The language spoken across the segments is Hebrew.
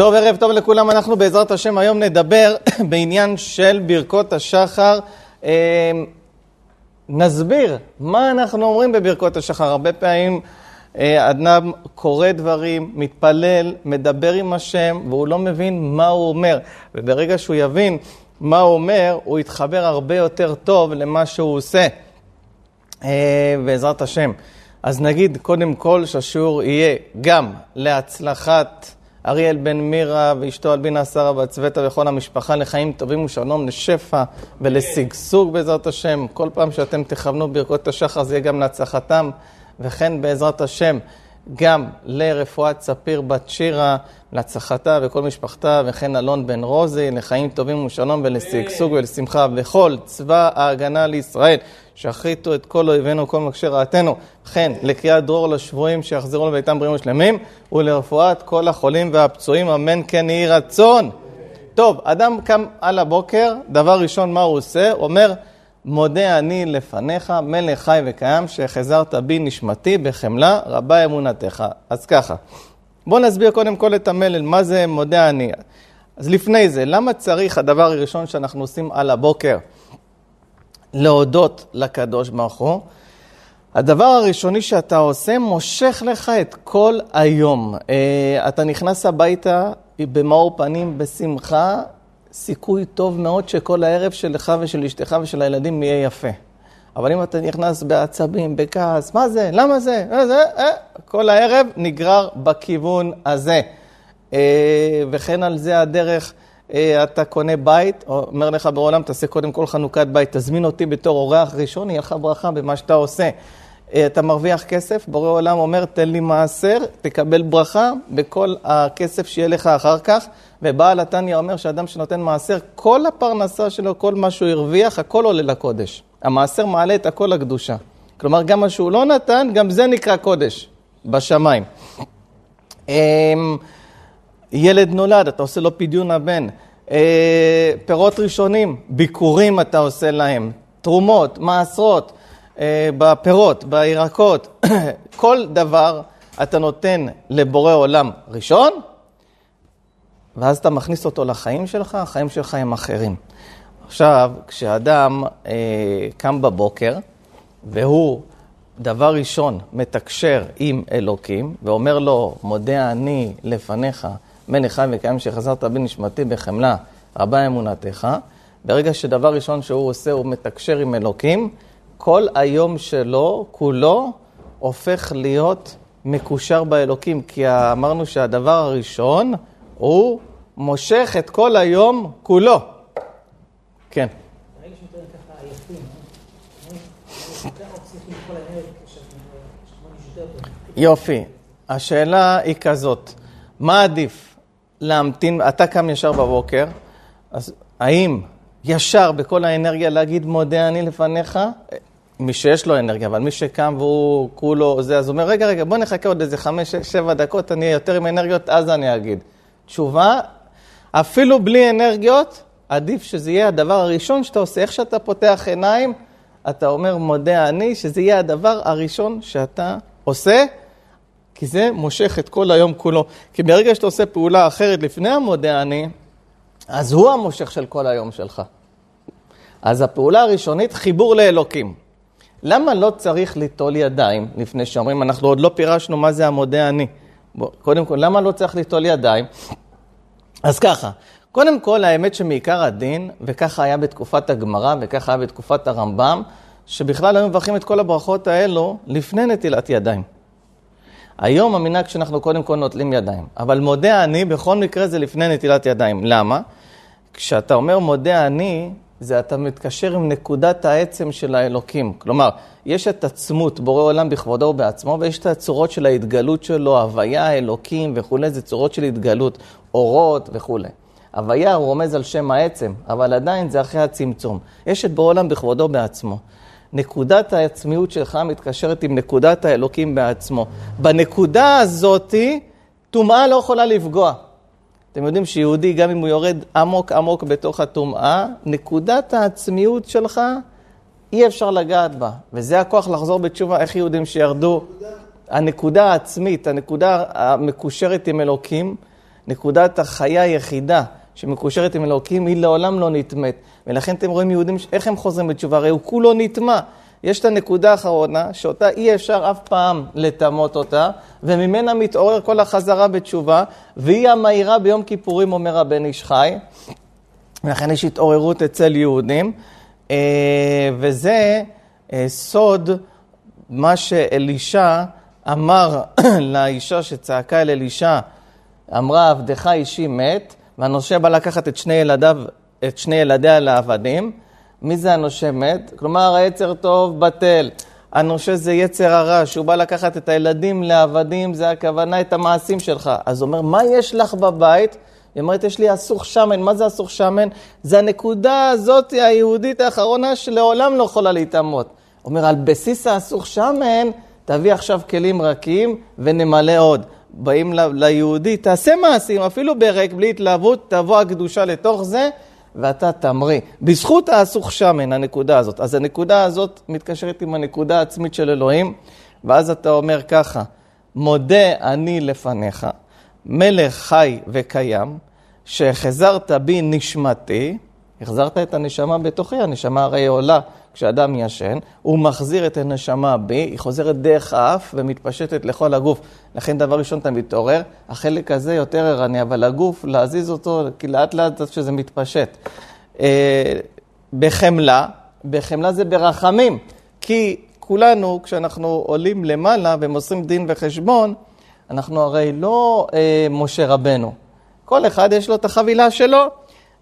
טוב, ערב טוב לכולם. אנחנו בעזרת השם היום נדבר בעניין של ברכות השחר. אה, נסביר מה אנחנו אומרים בברכות השחר. הרבה פעמים אה, אדם קורא דברים, מתפלל, מדבר עם השם, והוא לא מבין מה הוא אומר. וברגע שהוא יבין מה הוא אומר, הוא יתחבר הרבה יותר טוב למה שהוא עושה, אה, בעזרת השם. אז נגיד קודם כל שהשיעור יהיה גם להצלחת אריאל בן מירה ואשתו אלבינה שרה והצוותא וכל המשפחה לחיים טובים ושלום, לשפע ולשגשוג בעזרת השם. כל פעם שאתם תכוונו ברכות השחר זה יהיה גם להצלחתם, וכן בעזרת השם גם לרפואת ספיר בת שירה, להצלחתה וכל משפחתה, וכן אלון בן רוזי, לחיים טובים ושלום ולשגשוג ולשמחה, וכל צבא ההגנה לישראל, שחריטו את כל אויבינו וכל מקשי רעתנו, וכן לקריאת דרור לשבויים שיחזרו לביתם בריאים ושלמים, ולרפואת כל החולים והפצועים, אמן כן יהי רצון. טוב, אדם קם על הבוקר, דבר ראשון מה הוא עושה? הוא אומר, מודה אני לפניך, מלך חי וקיים, שהחזרת בי נשמתי בחמלה, רבה אמונתך. אז ככה, בואו נסביר קודם כל את המלל, מה זה מודה אני. אז לפני זה, למה צריך הדבר הראשון שאנחנו עושים על הבוקר להודות לקדוש ברוך הוא? הדבר הראשוני שאתה עושה מושך לך את כל היום. אה, אתה נכנס הביתה במאור פנים, בשמחה, סיכוי טוב מאוד שכל הערב שלך ושל אשתך ושל הילדים יהיה יפה. אבל אם אתה נכנס בעצבים, בכעס, מה זה? למה זה? אה, זה? אה, כל הערב נגרר בכיוון הזה. אה, וכן על זה הדרך, אה, אתה קונה בית, אומר לך בעולם, תעשה קודם כל חנוכת בית, תזמין אותי בתור אורח ראשון, יהיה לך ברכה במה שאתה עושה. אה, אתה מרוויח כסף, בורא עולם אומר, תן לי מעשר, תקבל ברכה בכל הכסף שיהיה לך אחר כך. ובעל התניא אומר שאדם שנותן מעשר, כל הפרנסה שלו, כל מה שהוא הרוויח, הכל עולה לקודש. המעשר מעלה את הכל לקדושה. כלומר, גם מה שהוא לא נתן, גם זה נקרא קודש, בשמיים. אמ, ילד נולד, אתה עושה לו פדיון הבן. אה, פירות ראשונים, ביקורים אתה עושה להם. תרומות, מעשרות. אה, בפירות, בירקות, כל דבר אתה נותן לבורא עולם ראשון, ואז אתה מכניס אותו לחיים שלך, החיים שלך הם אחרים. עכשיו, כשאדם אה, קם בבוקר, והוא דבר ראשון מתקשר עם אלוקים, ואומר לו, מודה אני לפניך, מלך חי וקיים שחזרת בנשמתי בחמלה, רבה אמונתך, ברגע שדבר ראשון שהוא עושה, הוא מתקשר עם אלוקים, כל היום שלו, כולו, הופך להיות מקושר באלוקים, כי אמרנו שהדבר הראשון הוא מושך את כל היום כולו. כן. יופי. השאלה היא כזאת, מה עדיף? להמתין, אתה קם ישר בבוקר, אז האם ישר בכל האנרגיה להגיד מודה אני לפניך, מי שיש לו אנרגיה, אבל מי שקם והוא כולו זה, אז הוא אומר, רגע, רגע, בוא נחכה עוד איזה חמש, שבע דקות, אני אהיה יותר עם אנרגיות, אז אני אגיד. תשובה, אפילו בלי אנרגיות, עדיף שזה יהיה הדבר הראשון שאתה עושה. איך שאתה פותח עיניים, אתה אומר, מודה אני, שזה יהיה הדבר הראשון שאתה עושה, כי זה מושך את כל היום כולו. כי ברגע שאתה עושה פעולה אחרת לפני המודה אני, אז הוא המושך של כל היום שלך. אז הפעולה הראשונית, חיבור לאלוקים. למה לא צריך ליטול ידיים לפני שאומרים, אנחנו עוד לא פירשנו מה זה המודה אני. בוא, קודם כל, למה לא צריך ליטול ידיים? אז ככה, קודם כל, האמת שמעיקר הדין, וככה היה בתקופת הגמרא, וככה היה בתקופת הרמב"ם, שבכלל היו מברכים את כל הברכות האלו לפני נטילת ידיים. היום המנהג שאנחנו קודם כל נוטלים ידיים, אבל מודה אני, בכל מקרה זה לפני נטילת ידיים. למה? כשאתה אומר מודה אני, זה אתה מתקשר עם נקודת העצם של האלוקים. כלומר, יש את עצמות בורא עולם בכבודו ובעצמו, ויש את הצורות של ההתגלות שלו, הוויה, אלוקים וכולי, זה צורות של התגלות, אורות וכולי. הוויה הוא רומז על שם העצם, אבל עדיין זה אחרי הצמצום. יש את בורא עולם בכבודו בעצמו. נקודת העצמיות שלך מתקשרת עם נקודת האלוקים בעצמו. בנקודה הזאתי, טומאה לא יכולה לפגוע. אתם יודעים שיהודי, גם אם הוא יורד עמוק עמוק בתוך הטומאה, נקודת העצמיות שלך, אי אפשר לגעת בה. וזה הכוח לחזור בתשובה. איך יהודים שירדו? הנקודה העצמית, הנקודה המקושרת עם אלוקים, נקודת החיה היחידה שמקושרת עם אלוקים, היא לעולם לא נטמאת. ולכן אתם רואים יהודים, איך הם חוזרים בתשובה? הרי הוא כולו נטמע. יש את הנקודה האחרונה, שאותה אי אפשר אף פעם לטמות אותה, וממנה מתעורר כל החזרה בתשובה, והיא המהירה ביום כיפורים, אומר הבן איש חי. ולכן יש התעוררות אצל יהודים, אה, וזה אה, סוד מה שאלישע אמר לאישה שצעקה אל אלישע, אמרה, עבדך אישי מת, והנושה בא לקחת את שני ילדיו, את שני ילדיה לעבדים. מי זה הנושה מת? כלומר, היצר טוב בטל. הנושה זה יצר הרע, שהוא בא לקחת את הילדים לעבדים, זה הכוונה את המעשים שלך. אז הוא אומר, מה יש לך בבית? היא אומרת, יש לי אסוך שמן. מה זה אסוך שמן? זה הנקודה הזאת היהודית האחרונה שלעולם לא יכולה להתאמות. הוא אומר, על בסיס האסוך שמן, תביא עכשיו כלים רכים ונמלא עוד. באים ליהודי, תעשה מעשים, אפילו ברק, בלי התלהבות, תבוא הקדושה לתוך זה, ואתה תמריא. בזכות האסוך שמן, הנקודה הזאת. אז הנקודה הזאת מתקשרת עם הנקודה העצמית של אלוהים, ואז אתה אומר ככה, מודה אני לפניך, מלך חי וקיים, שהחזרת בי נשמתי, החזרת את הנשמה בתוכי, הנשמה הרי עולה כשאדם ישן, הוא מחזיר את הנשמה בי, היא חוזרת דרך האף ומתפשטת לכל הגוף. לכן דבר ראשון אתה מתעורר, החלק הזה יותר ערני, אבל הגוף, להזיז אותו, כי לאט לאט עד שזה מתפשט. אה, בחמלה, בחמלה זה ברחמים, כי כולנו, כשאנחנו עולים למעלה ומוסרים דין וחשבון, אנחנו הרי לא אה, משה רבנו. כל אחד יש לו את החבילה שלו,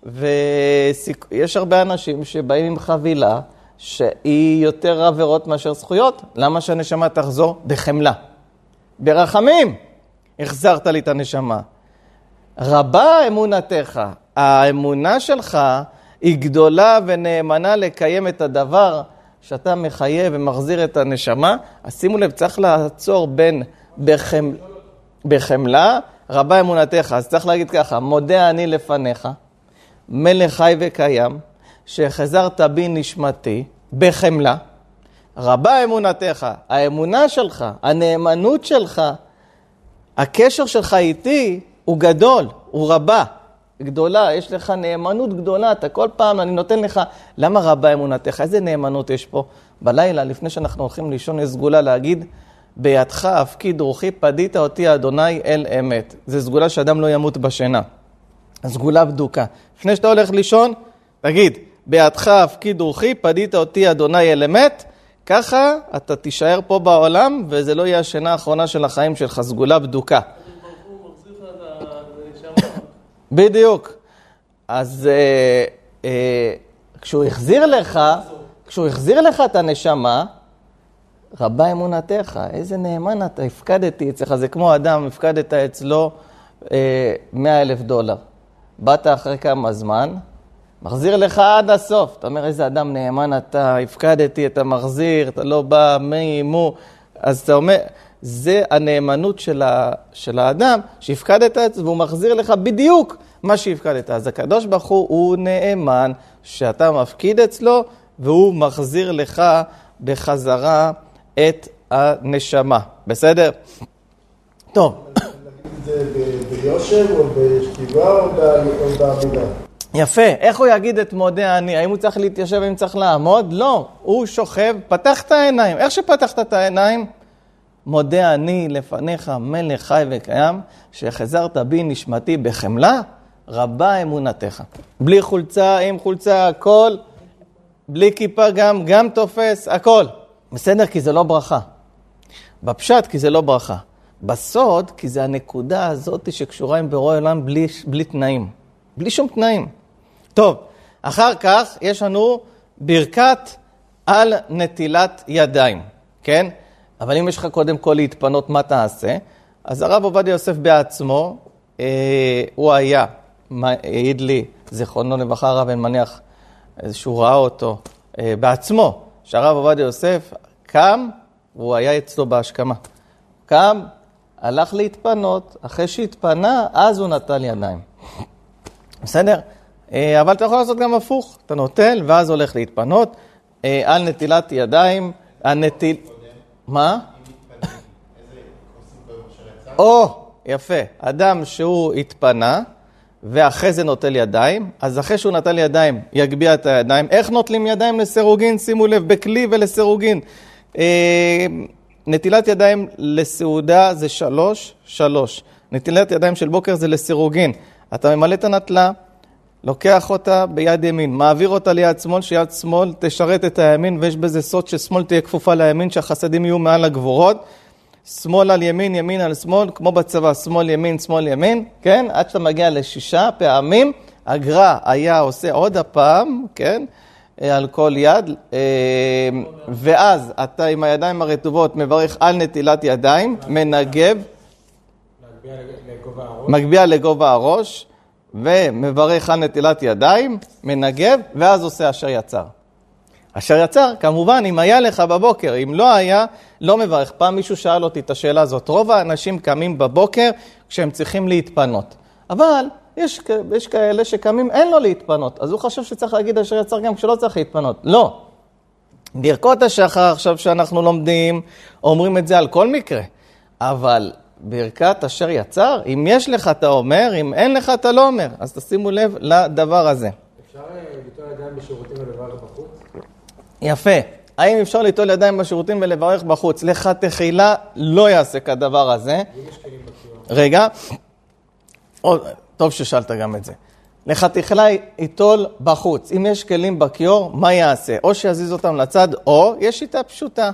ויש הרבה אנשים שבאים עם חבילה שהיא יותר עבירות מאשר זכויות. למה שהנשמה תחזור? בחמלה. ברחמים החזרת לי את הנשמה. רבה אמונתך. האמונה שלך היא גדולה ונאמנה לקיים את הדבר שאתה מחייב ומחזיר את הנשמה. אז שימו לב, צריך לעצור בין בחמ... בחמלה, רבה אמונתך. אז צריך להגיד ככה, מודה אני לפניך, מלך חי וקיים, שהחזרת בי נשמתי בחמלה, רבה אמונתך, האמונה שלך, הנאמנות שלך, הקשר שלך איתי הוא גדול, הוא רבה, גדולה, יש לך נאמנות גדולה, אתה כל פעם, אני נותן לך, למה רבה אמונתך? איזה נאמנות יש פה? בלילה, לפני שאנחנו הולכים לישון, יש סגולה להגיד, בידך הפקיד רוחי, פדית אותי אדוני אל אמת. זו סגולה שאדם לא ימות בשינה. סגולה בדוקה. לפני שאתה הולך לישון, תגיד, בידך הפקיד רוחי, פדית אותי אדוני אל אמת, ככה אתה תישאר פה בעולם, וזה לא יהיה השינה האחרונה של החיים שלך, סגולה בדוקה. בדיוק. אז אה, אה, כשהוא החזיר לך, כשהוא החזיר לך את הנשמה, רבה אמונתך, איזה נאמן אתה, הפקדתי אצלך, זה כמו אדם, הפקדת אצלו אה, מאה אלף דולר. באת אחרי כמה זמן, מחזיר לך עד הסוף. אתה אומר, איזה אדם נאמן אתה, הפקדתי, אתה מחזיר, אתה לא בא, מי, מו. אז אתה אומר, זה הנאמנות של, ה, של האדם, שהפקדת והוא מחזיר לך בדיוק מה שהפקדת. אז הקדוש ברוך הוא הוא נאמן, שאתה מפקיד אצלו, והוא מחזיר לך בחזרה את הנשמה. בסדר? טוב. את זה ביושר או בשכיבה או בעמידה? יפה. איך הוא יגיד את מודה אני? האם הוא צריך להתיישב, האם צריך לעמוד? לא. הוא שוכב, פתח את העיניים. איך שפתחת את העיניים? מודה אני לפניך, מלך חי וקיים, שחזרת בי נשמתי בחמלה, רבה אמונתך. בלי חולצה, עם חולצה, הכל. בלי כיפה גם, גם תופס, הכל. בסדר? כי זה לא ברכה. בפשט, כי זה לא ברכה. בסוד, כי זה הנקודה הזאת שקשורה עם ברוא עולם בלי, בלי תנאים. בלי שום תנאים. טוב, אחר כך יש לנו ברכת על נטילת ידיים, כן? אבל אם יש לך קודם כל להתפנות, מה תעשה? אז הרב עובדיה יוסף בעצמו, אה, הוא היה, העיד לי, זיכרונו לברכה, הרב, אני מניח, שהוא ראה אותו אה, בעצמו, שהרב עובדיה יוסף קם, והוא היה אצלו בהשכמה. קם, הלך להתפנות, אחרי שהתפנה, אז הוא נטל ידיים. בסדר? אה, אבל אתה יכול לעשות גם הפוך, אתה נוטל ואז הולך להתפנות אה, על נטילת ידיים, הנטיל... מה? או, יפה. אדם שהוא התפנה, ואחרי זה נוטל ידיים, אז אחרי שהוא נטל ידיים, יגביה את הידיים. איך נוטלים ידיים לסירוגין? שימו לב, בכלי ולסירוגין. אה, נטילת ידיים לסעודה זה שלוש, שלוש. נטילת ידיים של בוקר זה לסירוגין. אתה ממלא את הנטלה, לוקח אותה ביד ימין, מעביר אותה ליד שמאל, שיד שמאל תשרת את הימין, ויש בזה סוד ששמאל תהיה כפופה לימין, שהחסדים יהיו מעל הגבורות. שמאל על ימין, ימין על שמאל, כמו בצבא, שמאל ימין, שמאל ימין, כן? עד שאתה מגיע לשישה פעמים, הגר"א היה עושה עוד הפעם, כן? אה, על כל יד, אה, ואז אתה עם הידיים הרטובות מברך על נטילת ידיים, מנגב, מגביה לגובה הראש, ומברך על נטילת ידיים, מנגב, ואז עושה אשר יצר. אשר יצר, כמובן, אם היה לך בבוקר, אם לא היה, לא מברך. פעם מישהו שאל אותי את השאלה הזאת. רוב האנשים קמים בבוקר כשהם צריכים להתפנות. אבל יש, יש כאלה שקמים, אין לו להתפנות. אז הוא חושב שצריך להגיד אשר יצר גם כשלא צריך להתפנות. לא. ברכות השחר עכשיו שאנחנו לומדים, אומרים את זה על כל מקרה. אבל ברכת אשר יצר, אם יש לך אתה אומר, אם אין לך אתה לא אומר. אז תשימו לב לדבר הזה. אפשר אה, ליטול ידיים בשירותים ולברך בחוץ? יפה. האם אפשר ליטול ידיים בשירותים ולברך בחוץ? לך תחילה לא יעשה כדבר הזה. רגע, טוב ששאלת גם את זה. לך תחילה ייטול בחוץ. אם יש כלים בכיור, מה יעשה? או שיזיז אותם לצד, או יש שיטה פשוטה.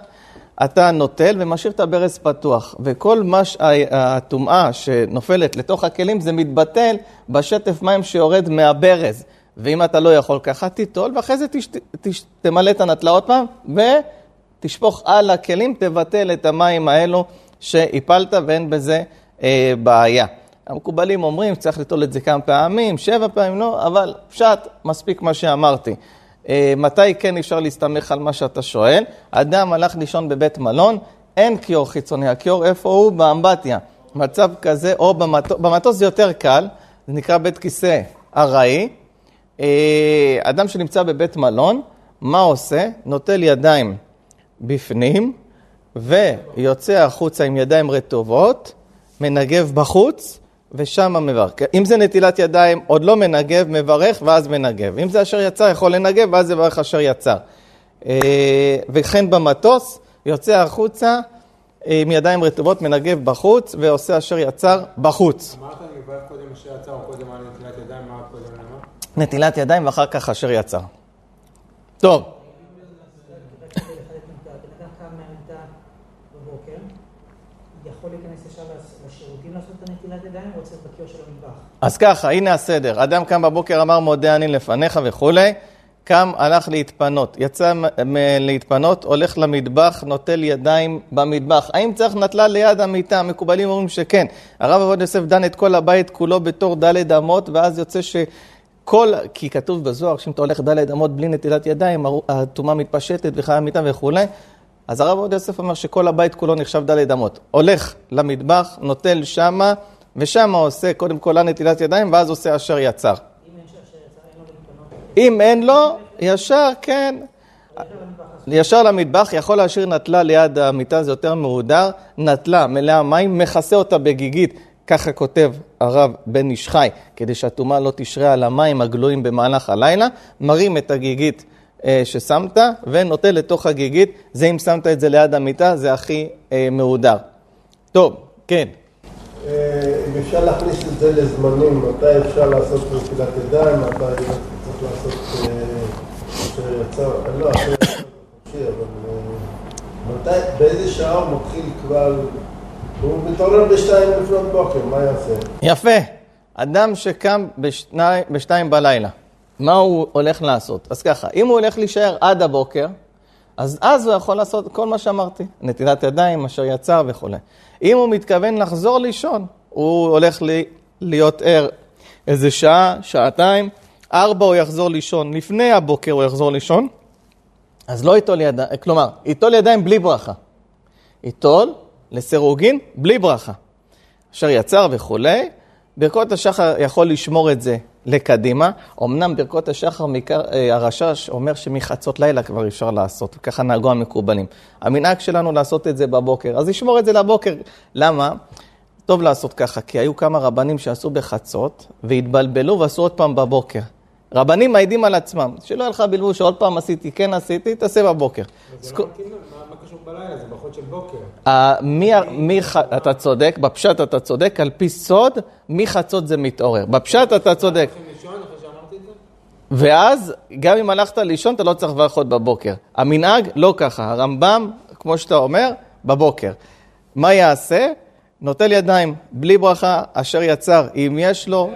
אתה נוטל ומשאיר את הברז פתוח, וכל מש... הטומאה שנופלת לתוך הכלים זה מתבטל בשטף מים שיורד מהברז. ואם אתה לא יכול ככה, תיטול, ואחרי זה תש... תש... תמלא את הנטלה עוד פעם, ותשפוך על הכלים, תבטל את המים האלו שהפלת, ואין בזה אה, בעיה. המקובלים אומרים שצריך ליטול את זה כמה פעמים, שבע פעמים לא, אבל פשט, מספיק מה שאמרתי. אה, מתי כן אפשר להסתמך על מה שאתה שואל? אדם הלך לישון בבית מלון, אין כיור חיצוני, הכיור איפה הוא? באמבטיה. מצב כזה, או במטוס, במטוס זה יותר קל, זה נקרא בית כיסא ארעי. אה, אדם שנמצא בבית מלון, מה עושה? נוטל ידיים בפנים ויוצא החוצה עם ידיים רטובות, מנגב בחוץ ושם מברך. אם זה נטילת ידיים, עוד לא מנגב, מברך ואז מנגב. אם זה אשר יצא, יכול לנגב ואז יברך אשר יצא. אה, וכן במטוס, יוצא החוצה עם ידיים רטובות, מנגב בחוץ ועושה אשר יצר בחוץ. אמרת אני מברך קודם אשר יצא או קודם על נטילת ידיים, מה קודם למה? נטילת ידיים ואחר כך אשר יצר. טוב. אז ככה, הנה הסדר. אדם קם בבוקר, אמר מודה אני לפניך וכולי, קם, הלך להתפנות. יצא להתפנות, הולך למטבח, נוטל ידיים במטבח. האם צריך נטלה ליד המיטה? המקובלים אומרים שכן. הרב עבוד יוסף דן את כל הבית כולו בתור דלת אמות, ואז יוצא ש... כל, כי כתוב בזוהר שאם אתה הולך דלת אמות בלי נטילת ידיים, הטומאה מתפשטת וחיה מיטה וכולי. אז הרב עובדיה יוסף אומר שכל הבית כולו נחשב דלת אמות. הולך למטבח, נוטל שמה, ושמה עושה קודם כל נטילת ידיים, ואז עושה אשר יצר. אם אין לו, ישר, כן. ישר למטבח, יכול להשאיר נטלה ליד המיטה, זה יותר מהודר. נטלה מלאה מים, מכסה אותה בגיגית. ככה כותב הרב בן איש חי, כדי שהטומאה לא תשרה על המים הגלויים במהלך הלילה, מרים את הגיגית אה, ששמת ונוטה לתוך הגיגית, זה אם שמת את זה ליד המיטה, זה הכי אה, מהודר. טוב, כן. אה, אם אפשר להכניס את זה לזמנים, מתי אפשר לעשות נפילת ידיים, מתי צריך לעשות יצא, לא, אבל מתי, באיזה שעה הוא מתחיל כבר... הוא מתעורר בשתיים לפנות בוקר, מה יעשה? יפה. אדם שקם בשני, בשתיים בלילה, מה הוא הולך לעשות? אז ככה, אם הוא הולך להישאר עד הבוקר, אז אז הוא יכול לעשות כל מה שאמרתי, נטילת ידיים, אשר יצר וכולי. אם הוא מתכוון לחזור לישון, הוא הולך להיות ער איזה שעה, שעתיים, ארבע הוא יחזור לישון, לפני הבוקר הוא יחזור לישון, אז לא ייטול ידיים, כלומר, ייטול ידיים בלי ברכה. ייטול לסירוגין בלי ברכה. אשר יצר וכולי, ברכות השחר יכול לשמור את זה לקדימה. אמנם ברכות השחר, מקר, אה, הרשש אומר שמחצות לילה כבר אפשר לעשות, וככה נהגו המקובלים. המנהג שלנו לעשות את זה בבוקר, אז לשמור את זה לבוקר. למה? טוב לעשות ככה, כי היו כמה רבנים שעשו בחצות, והתבלבלו ועשו עוד פעם בבוקר. רבנים מעידים על עצמם, שלא יהיה לך בלבול שעוד פעם עשיתי, כן עשיתי, תעשה בבוקר. זה לא מתאים מה- קשור בלילה? זה ברכות של בוקר. אתה צודק, בפשט אתה צודק, על פי סוד, מחצות זה מתעורר. בפשט אתה צודק. ואז, גם אם הלכת לישון, אתה לא צריך לברך עוד בבוקר. המנהג, לא ככה. הרמב"ם, כמו שאתה אומר, בבוקר. מה יעשה? נוטל ידיים, בלי ברכה, אשר יצר. אם יש לו...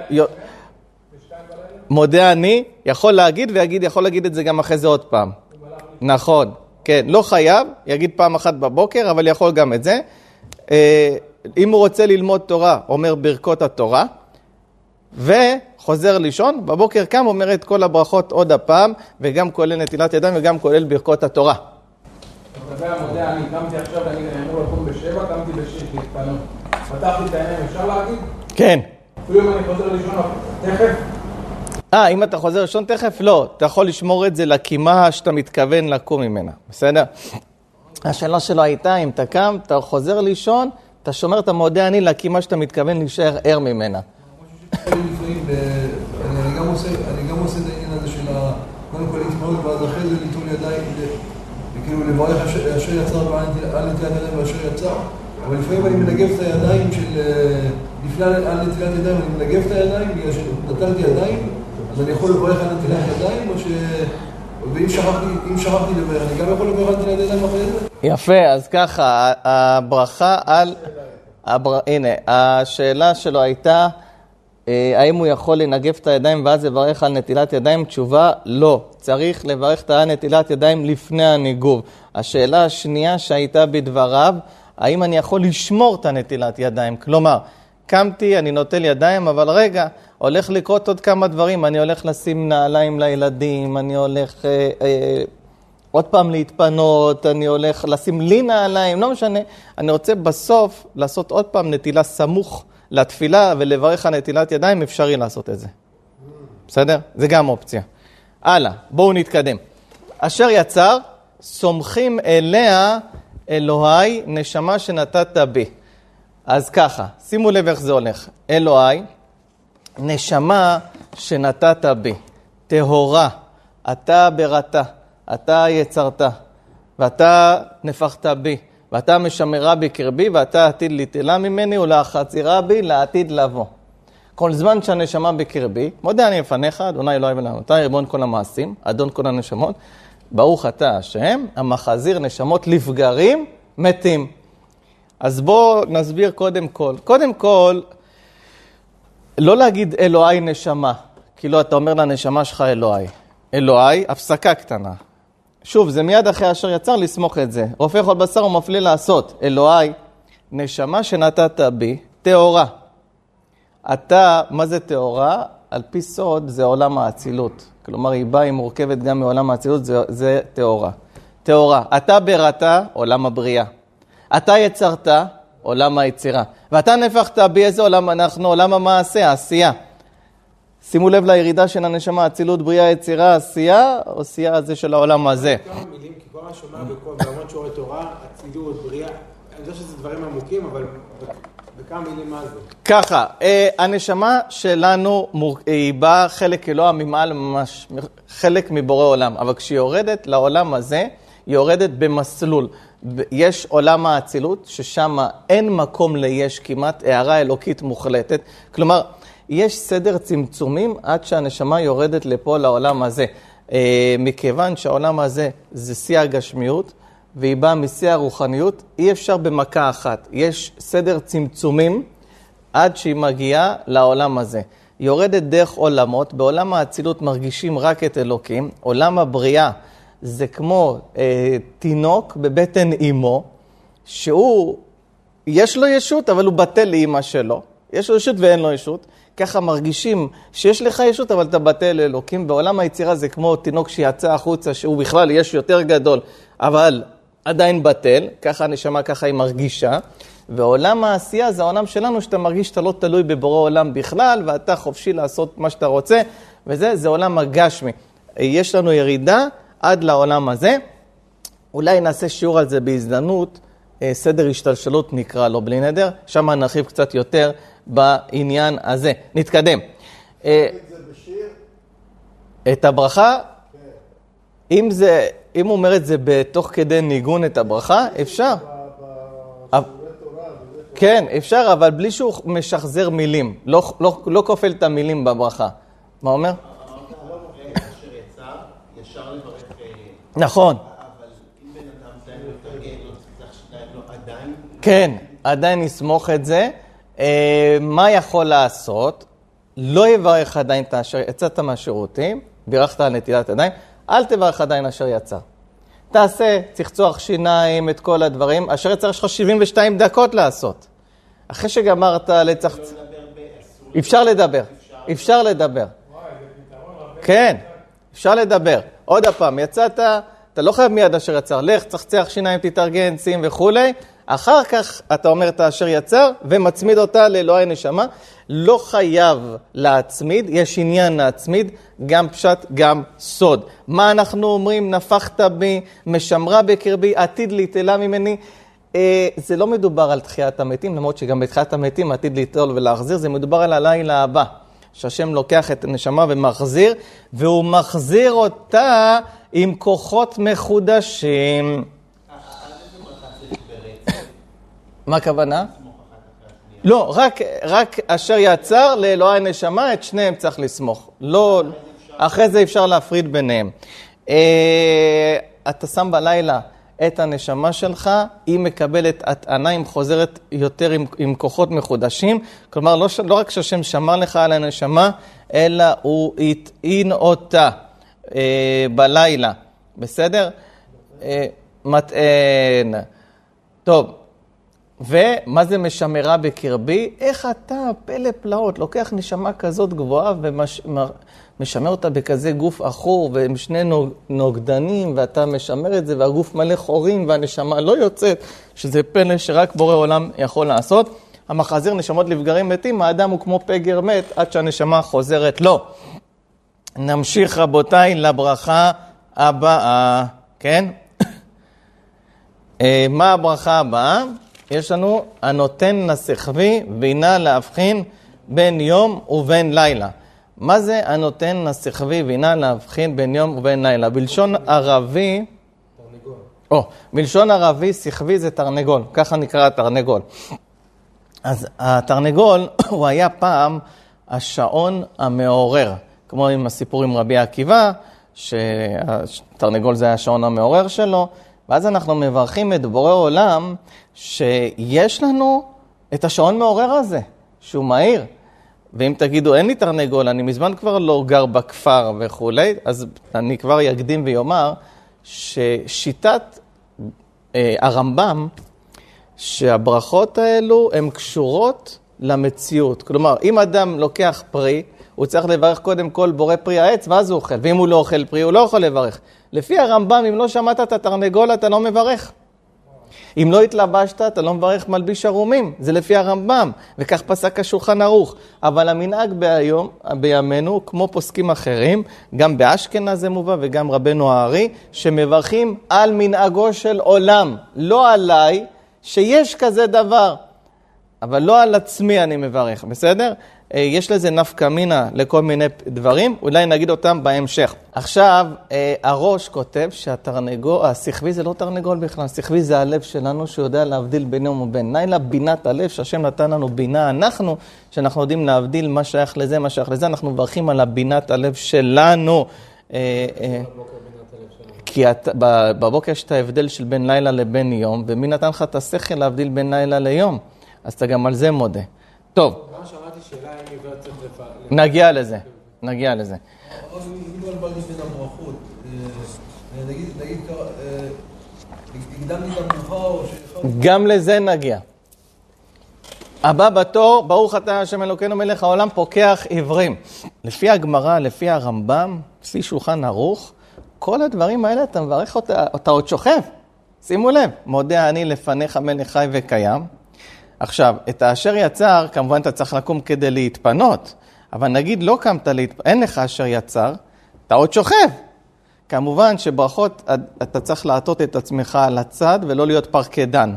מודה אני, יכול להגיד, ויגיד, יכול להגיד את זה גם אחרי זה עוד פעם. נכון, כן. לא חייב, יגיד פעם אחת בבוקר, אבל יכול גם את זה. אה, אם הוא רוצה ללמוד תורה, אומר ברכות התורה. וחוזר לישון, בבוקר קם, אומר את כל הברכות עוד הפעם, וגם כולל נטילת ידיים וגם כולל ברכות התורה. לגבי המודה, אני קמתי עכשיו, אני אמור לקום בשבע, קמתי בשש להתפנות. פתחתי את העיניים, אפשר להגיד? כן. אפילו אם אני חוזר לישון תכף, אה, אם אתה חוזר לישון תכף? לא, אתה יכול לשמור את זה לקימה שאתה מתכוון לקום ממנה, בסדר? השאלה שלו הייתה, אם אתה קם, אתה חוזר לישון, אתה שומר את המודה אני לקימה שאתה מתכוון להישאר ער ממנה. אני גם עושה, את העניין הזה של ה... קודם כל להתמודד, ואז אחרי זה ליטול ידיים, וכאילו לברך אשר יצר ועל נטילת ידיים ואשר יצר, אבל לפעמים אני מנגב את הידיים של... אה, לפני על נטילת ידיים אני מנגב את הידיים, בגלל שנטלתי ידיים, אז אני יכול לברך על נטילת ידיים, או ש... ואם שכחתי, שכחתי לברך, אני גם יכול לברך על נטילת ידיים אחרי זה? יפה, אז ככה, הברכה על... הבר... הנה, השאלה שלו הייתה, אה, האם הוא יכול לנגב את הידיים ואז לברך על נטילת ידיים? תשובה, לא. צריך לברך את הנטילת ידיים לפני הניגוב. השאלה השנייה שהייתה בדבריו, האם אני יכול לשמור את הנטילת ידיים? כלומר, קמתי, אני נוטל ידיים, אבל רגע, הולך לקרות עוד כמה דברים. אני הולך לשים נעליים לילדים, אני הולך... אה, אה, עוד פעם להתפנות, אני הולך לשים לי נעליים, לא משנה. אני רוצה בסוף לעשות עוד פעם נטילה סמוך לתפילה ולברך על נטילת ידיים, אפשרי לעשות את זה. בסדר? זה גם אופציה. הלאה, בואו נתקדם. אשר יצר, סומכים אליה אלוהי, נשמה שנתת בי. אז ככה, שימו לב איך זה הולך. אלוהי, נשמה שנתת בי, טהורה, אתה בראתה, אתה יצרת, ואתה נפחת בי, ואתה משמרה בקרבי, ואתה עתיד ליטלה ממני ולהחצירה בי לעתיד לבוא. כל זמן שהנשמה בקרבי, מודה אני לפניך, אדוני אלוהי ולעמותי, ריבון כל המעשים, אדון כל הנשמות, ברוך אתה השם, המחזיר נשמות לפגרים מתים. אז בואו נסביר קודם כל. קודם כל, לא להגיד אלוהי נשמה, כאילו אתה אומר לנשמה שלך אלוהי. אלוהי, הפסקה קטנה. שוב, זה מיד אחרי אשר יצר לסמוך את זה. רופא כל בשר ומפליא לעשות. אלוהי, נשמה שנתת בי, טהורה. אתה, מה זה טהורה? על פי סוד זה עולם האצילות. כלומר, היא באה, היא מורכבת גם מעולם האצילות, זה, זה טהורה. טהורה. אתה בראתה, עולם הבריאה. אתה יצרת, עולם היצירה. ואתה נפחת איזה עולם אנחנו? עולם המעשה, העשייה. שימו לב לירידה של הנשמה, אצילות, בריאה, יצירה, עשייה, עשייה הזה של העולם הזה. כמה מילים, כי כל מה שומע בכל, ברמות שיעורי תורה, אצילות, בריאה, אני יודע שזה דברים עמוקים, אבל בכמה מילים מה זה? ככה, אה, הנשמה שלנו היא באה חלק אלוה ממעל ממש, חלק מבורא עולם, אבל כשהיא יורדת לעולם הזה, היא יורדת במסלול. יש עולם האצילות, ששם אין מקום ליש כמעט, הערה אלוקית מוחלטת. כלומר, יש סדר צמצומים עד שהנשמה יורדת לפה לעולם הזה. אה, מכיוון שהעולם הזה זה שיא הגשמיות, והיא באה משיא הרוחניות, אי אפשר במכה אחת. יש סדר צמצומים עד שהיא מגיעה לעולם הזה. יורדת דרך עולמות, בעולם האצילות מרגישים רק את אלוקים, עולם הבריאה זה כמו אה, תינוק בבטן אימו, שהוא, יש לו ישות, אבל הוא בטל לאימא שלו. יש לו ישות ואין לו ישות. ככה מרגישים שיש לך ישות, אבל אתה בטל לאלוקים. בעולם היצירה זה כמו תינוק שיצא החוצה, שהוא בכלל יש יותר גדול, אבל עדיין בטל, ככה הנשמה, ככה היא מרגישה. ועולם העשייה זה העולם שלנו, שאתה מרגיש שאתה לא תלוי בבורא עולם בכלל, ואתה חופשי לעשות מה שאתה רוצה, וזה, זה עולם הגשמי. יש לנו ירידה עד לעולם הזה. אולי נעשה שיעור על זה בהזדמנות, אה, סדר השתלשלות נקרא לו בלי נדר, שם נרחיב קצת יותר בעניין הזה. נתקדם. אה, את הברכה, אם זה, אם הוא אומר את זה בתוך כדי ניגון את הברכה, אפשר. כן, אפשר, אבל בלי שהוא משחזר מילים. לא, לא, לא כופל את המילים בברכה. מה אומר? אמרת, אשר יצר, ישר לברך, אה, נכון. אבל אם בן אדם זה היה מתרגל, לא צריך להשתלם לו עדיין, כן, עדיין נסמוך את זה. אה, מה יכול לעשות? לא יברך עדיין את אשר יצאת מהשירותים, בירכת על נטילת ידיים, אל תברך עדיין אשר יצא. תעשה צחצוח שיניים, את כל הדברים. אשר יצא, יש לך 72 דקות לעשות. אחרי שגמרת לצחצ... אפשר לדבר, אפשר לדבר. כן, אפשר לדבר. עוד פעם, יצאת, אתה לא חייב מיד אשר יצר, לך, צחצח שיניים, תתארגן, שים וכולי. אחר כך אתה אומר את האשר יצר ומצמיד אותה לאלוהי נשמה. לא חייב להצמיד, יש עניין להצמיד, גם פשט, גם סוד. מה אנחנו אומרים? נפחת בי, משמרה בקרבי, עתיד ליטלה ממני. אה, זה לא מדובר על תחיית המתים, למרות שגם בתחיית המתים עתיד ליטול ולהחזיר, זה מדובר על הלילה הבא. שהשם לוקח את הנשמה ומחזיר, והוא מחזיר אותה עם כוחות מחודשים. מה הכוונה? לא, רק, רק אשר יצר לאלוהי הנשמה, את שניהם צריך לסמוך. לא, אחרי זה אפשר להפריד ביניהם. אה, אתה שם בלילה את הנשמה שלך, היא מקבלת הטענה, היא חוזרת יותר עם, עם כוחות מחודשים. כלומר, לא, לא רק שהשם שמר לך על הנשמה, אלא הוא הטעין אותה אה, בלילה. בסדר? אה, מטען. טוב, ומה זה משמרה בקרבי? איך אתה, פלא פלאות, לוקח נשמה כזאת גבוהה ומשמר אותה בכזה גוף עכור ועם שני נוג- נוגדנים, ואתה משמר את זה, והגוף מלא חורים והנשמה לא יוצאת, שזה פלא שרק בורא עולם יכול לעשות. המחזיר נשמות לבגרים מתים, האדם הוא כמו פגר מת עד שהנשמה חוזרת לו. נמשיך רבותיי לברכה הבאה, כן? אה, מה הברכה הבאה? יש לנו הנותן נסחבי וינה להבחין בין יום ובין לילה. מה זה הנותן נסחבי וינה להבחין בין יום ובין לילה? בלשון ערבי, תרנגול. או, בלשון ערבי סחבי זה תרנגול, ככה נקרא התרנגול. אז התרנגול הוא היה פעם השעון המעורר, כמו עם הסיפור עם רבי עקיבא, שהתרנגול זה היה השעון המעורר שלו, ואז אנחנו מברכים את בורא עולם שיש לנו את השעון מעורר הזה, שהוא מהיר. ואם תגידו, אין לי תרנגול, אני מזמן כבר לא גר בכפר וכולי, אז אני כבר אקדים ויאמר ששיטת אה, הרמב"ם, שהברכות האלו הן קשורות למציאות. כלומר, אם אדם לוקח פרי, הוא צריך לברך קודם כל בורא פרי העץ, ואז הוא אוכל. ואם הוא לא אוכל פרי, הוא לא יכול לברך. לפי הרמב"ם, אם לא שמעת את התרנגול, אתה לא מברך. אם לא התלבשת, אתה לא מברך מלביש ערומים, זה לפי הרמב"ם, וכך פסק השולחן ערוך. אבל המנהג ביום, בימינו, כמו פוסקים אחרים, גם באשכנז זה מובא וגם רבנו הארי, שמברכים על מנהגו של עולם, לא עליי, שיש כזה דבר. אבל לא על עצמי אני מברך, בסדר? אה, יש לזה נפקא מינה לכל מיני דברים, אולי נגיד אותם בהמשך. עכשיו, אה, הראש כותב שהתרנגול, השכבי זה לא תרנגול בכלל, השכבי זה הלב שלנו שיודע להבדיל בין יום ובין לילה, בינת הלב, שהשם נתן לנו בינה, אנחנו, שאנחנו יודעים להבדיל מה שייך לזה, מה שייך לזה, אנחנו מברכים על הבינת הלב שלנו. אה, כי את, בבוקר יש את ההבדל של בין לילה לבין יום, ומי נתן לך את השכל להבדיל בין לילה ליום? אז אתה גם על זה מודה. טוב, גם שמעתי שאלה אם עיוור צריך לפ... נגיע לזה, נגיע לזה. גם לזה נגיע. הבא בתור, ברוך אתה השם אלוקינו מלך העולם, פוקח עיוורים. לפי הגמרא, לפי הרמב"ם, לפי שולחן ערוך, כל הדברים האלה אתה מברך אותה, אתה עוד שוכב. שימו לב, מודה אני לפניך מלך חי וקיים. עכשיו, את האשר יצר, כמובן אתה צריך לקום כדי להתפנות, אבל נגיד לא קמת, להתפ... אין לך אשר יצר, אתה עוד שוכב. כמובן שברכות, אתה צריך להטות את עצמך על הצד ולא להיות פרקדן.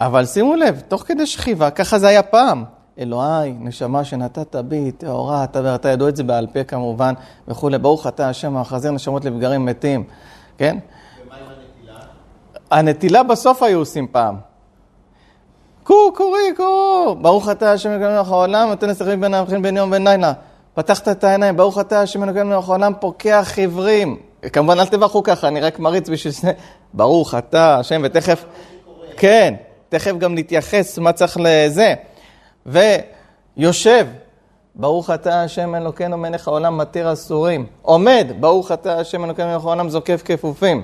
אבל שימו לב, תוך כדי שכיבה, ככה זה היה פעם. אלוהי, נשמה שנתת בי, טהורה, אתה ואתה ידעו את זה בעל פה כמובן, וכולי. ברוך אתה השם, החזיר נשמות לבגרים מתים, כן? ומה עם הנטילה? הנטילה בסוף היו עושים פעם. קו, קורי, קו. ברוך אתה השם אלוקינו מלך העולם, נותן לשחקים בין המבחין בין יום ובין לילה. פתחת את העיניים, ברוך אתה השם אלוקינו מלך העולם, פוקח עיוורים. כמובן, אל תברכו ככה, אני רק מריץ בשביל זה. ברוך אתה השם, ותכף... כן, תכף גם נתייחס מה צריך לזה. ויושב, ברוך אתה השם אלוקינו מלך העולם מתיר אסורים. עומד, ברוך אתה השם אלוקינו מלך העולם זוקף כפופים.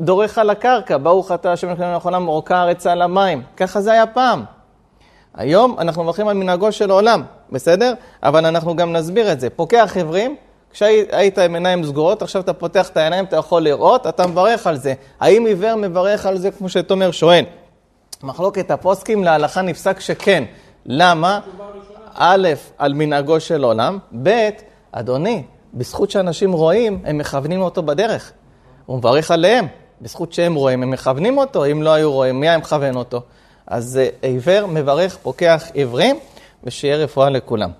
דורך על הקרקע, ברוך אתה השם אלוקינו מלך העולם מורקע הארץ על המים. ככה זה היה פעם. היום אנחנו מברכים על מנהגו של העולם, בסדר? אבל אנחנו גם נסביר את זה. פוקח עיוורים, כשהיית עם עיניים סגורות, עכשיו אתה פותח את העיניים, אתה יכול לראות, אתה מברך על זה. האם עיוור מברך על זה, כמו שתומר שואל? מחלוקת הפוסקים להלכה נפסק שכן. למה? א', על מנהגו של עולם, ב', אדוני, בזכות שאנשים רואים, הם מכוונים אותו בדרך. הוא מברך עליהם, בזכות שהם רואים, הם מכוונים אותו, אם לא היו רואים, מי היה מכוון אותו? אז אה, עיוור מברך, פוקח עיוורים, ושיהיה רפואה לכולם.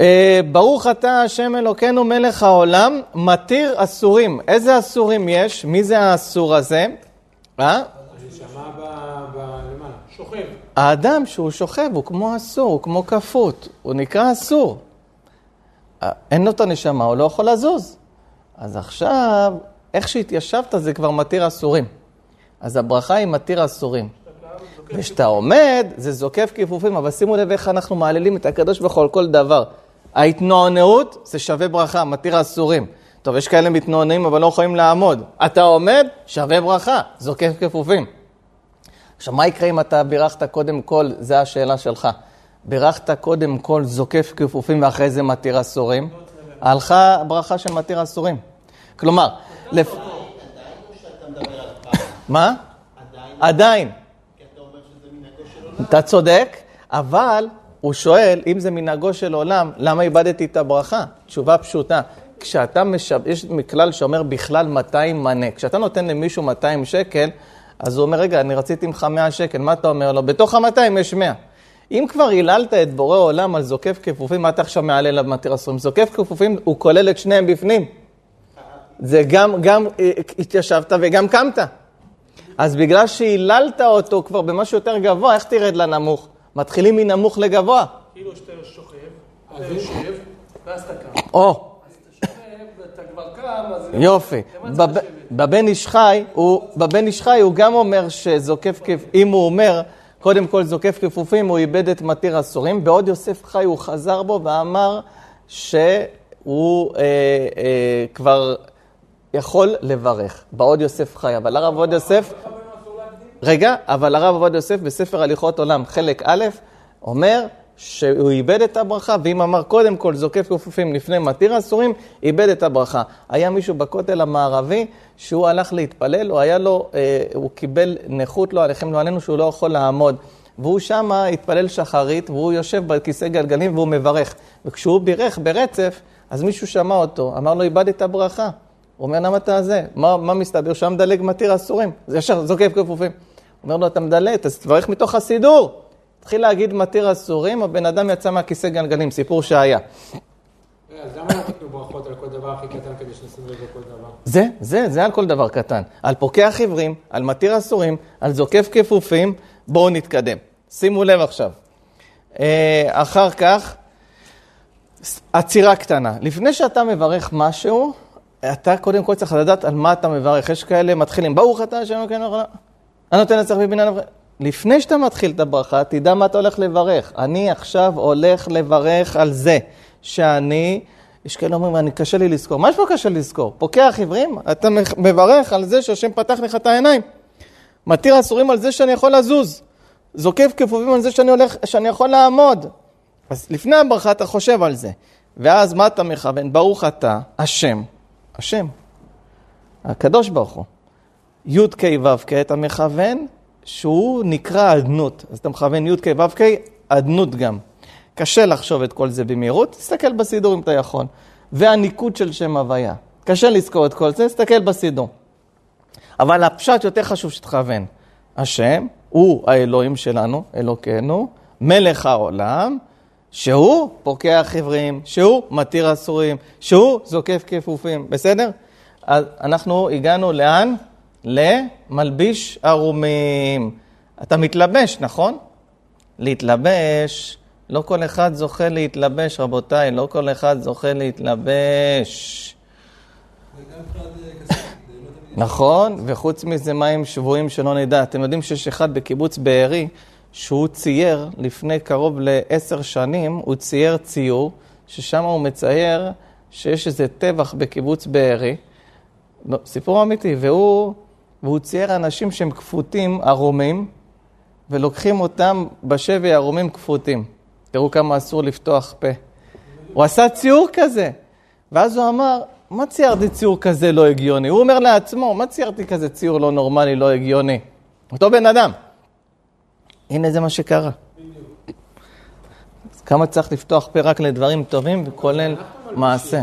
אה, ברוך אתה השם אלוקינו מלך העולם, מתיר אסורים. איזה אסורים יש? מי זה האסור הזה? אה? האדם שהוא שוכב הוא כמו אסור, הוא כמו כפות, הוא נקרא אסור. אה, אין לו את הנשמה, הוא לא יכול לזוז. אז עכשיו, איך שהתיישבת זה כבר מתיר אסורים. אז הברכה היא מתיר אסורים. וכשאתה עומד, זה זוקף כיפופים, אבל שימו לב איך אנחנו מעללים את הקדוש ברוך הוא על כל דבר. ההתנוענעות זה שווה ברכה, מתיר אסורים. טוב, יש כאלה מתנוענעים אבל לא יכולים לעמוד. אתה עומד, שווה ברכה, זוקף כיפופים. עכשיו, מה יקרה אם אתה בירכת קודם כל, זו השאלה שלך. בירכת קודם כל זוקף כיפופים ואחרי זה מתיר אסורים? הלכה ברכה של מתיר אסורים. כלומר, לפ... מה? עדיין? עדיין. כי אתה אומר שזה מנהגו של עולם. אתה צודק, אבל הוא שואל, אם זה מנהגו של עולם, למה איבדתי את הברכה? תשובה פשוטה. כשאתה משב... יש כלל שאומר בכלל 200 מנה. כשאתה נותן למישהו 200 שקל, אז הוא אומר, רגע, אני רציתי ממך 100 שקל, מה אתה אומר לו? בתוך ה-200 יש 100. אם כבר היללת את בורא עולם על זוקף כפופים, מה אתה עכשיו מעלה אליו מתיר אסורים? זוקף כפופים, הוא כולל את שניהם בפנים. זה גם, גם אה, התיישבת וגם קמת. אז בגלל שהיללת אותו כבר במשהו יותר גבוה, איך תרד לנמוך? מתחילים מנמוך לגבוה. כאילו שאתה שוכב, אתה יושב, ואז אתה קם. או, אז אתה שוכב ואתה כבר קם, אז... יופי. בבן איש חי, בבן איש חי הוא גם אומר שזוקף כפ... אם הוא אומר, קודם כל זוקף כפופים, הוא איבד את מתיר אסורים. בעוד יוסף חי הוא חזר בו ואמר שהוא אה, אה, כבר יכול לברך. בעוד יוסף חי. אבל הרב עובדיה יוסף... רגע, אבל הרב עובדיה יוסף בספר הליכות עולם, חלק א', אומר שהוא איבד את הברכה, ואם אמר קודם כל זוקף כפופים לפני מתיר אסורים, איבד את הברכה. היה מישהו בכותל המערבי שהוא הלך להתפלל, הוא היה לו, אה, הוא קיבל נכות, לא עליכם, לא עלינו, שהוא לא יכול לעמוד. והוא שמה התפלל שחרית, והוא יושב בכיסא גלגלים והוא מברך. וכשהוא בירך ברצף, אז מישהו שמע אותו, אמר לו, איבדת את הברכה. הוא אומר, למה אתה זה? מה, מה מסתבר? שם מדלג מתיר אסורים. זה ישר זוקף כפופים. אומר לו, אתה מדלג, אז תברך מתוך הסידור. התחיל להגיד מתיר אסורים, הבן אדם יצא מהכיסא גלגלים, סיפור שהיה. רגע, אז למה לא תיתנו ברכות על כל דבר הכי קטן כדי שנשים לב לכל דבר? זה, זה, זה על כל דבר קטן. על פוקח עיוורים, על מתיר אסורים, על זוקף כפופים, בואו נתקדם. שימו לב עכשיו. אה, אחר כך, עצירה קטנה. לפני שאתה מברך משהו, אתה קודם כל צריך לדעת על מה אתה מברך. יש כאלה מתחילים, ברוך אתה השם אלוקינו העולם, הנותן לצריך בבניין אברהם. לפני שאתה מתחיל את הברכה, תדע מה אתה הולך לברך. אני עכשיו הולך לברך על זה שאני, יש כאלה אומרים, אני קשה לי לזכור. מה יש פה קשה לזכור? פוקח עיוורים? אתה מברך על זה שהשם פתח לך את העיניים. מתיר אסורים על זה שאני יכול לזוז. זוקף כפופים על זה שאני, הולך, שאני יכול לעמוד. אז לפני הברכה אתה חושב על זה. ואז מה אתה מכוון? ברוך אתה, השם. השם. הקדוש ברוך הוא. י"ק ו"ק אתה מכוון שהוא נקרא אדנות. אז אתה מכוון י"ק ו"ק, אדנות גם. קשה לחשוב את כל זה במהירות, תסתכל בסידור אם אתה יכול. והניקוד של שם הוויה. קשה לזכור את כל זה, תסתכל בסידור. אבל הפשט יותר חשוב שתכוון. השם, הוא האלוהים שלנו, אלוקינו, מלך העולם, שהוא פוקח עברים, שהוא מתיר אסורים, שהוא זוקף כפופים, בסדר? אז אנחנו הגענו לאן? למלביש ערומים. אתה מתלבש, נכון? להתלבש, לא כל אחד זוכה להתלבש, רבותיי, לא כל אחד זוכה להתלבש. נכון, וחוץ מזה מים שבויים שלא נדע. אתם יודעים שיש אחד בקיבוץ בארי, שהוא צייר לפני קרוב לעשר שנים, הוא צייר ציור, ששם הוא מצייר שיש איזה טבח בקיבוץ בארי. לא, סיפור אמיתי, והוא, והוא צייר אנשים שהם כפותים, ערומים, ולוקחים אותם בשבי ערומים כפותים. תראו כמה אסור לפתוח פה. הוא עשה ציור כזה. ואז הוא אמר, מה ציירתי ציור כזה לא הגיוני? הוא אומר לעצמו, מה ציירתי כזה ציור לא נורמלי, לא הגיוני? אותו בן אדם. הנה זה מה שקרה. כמה צריך לפתוח פה רק לדברים טובים, וכולל מעשה.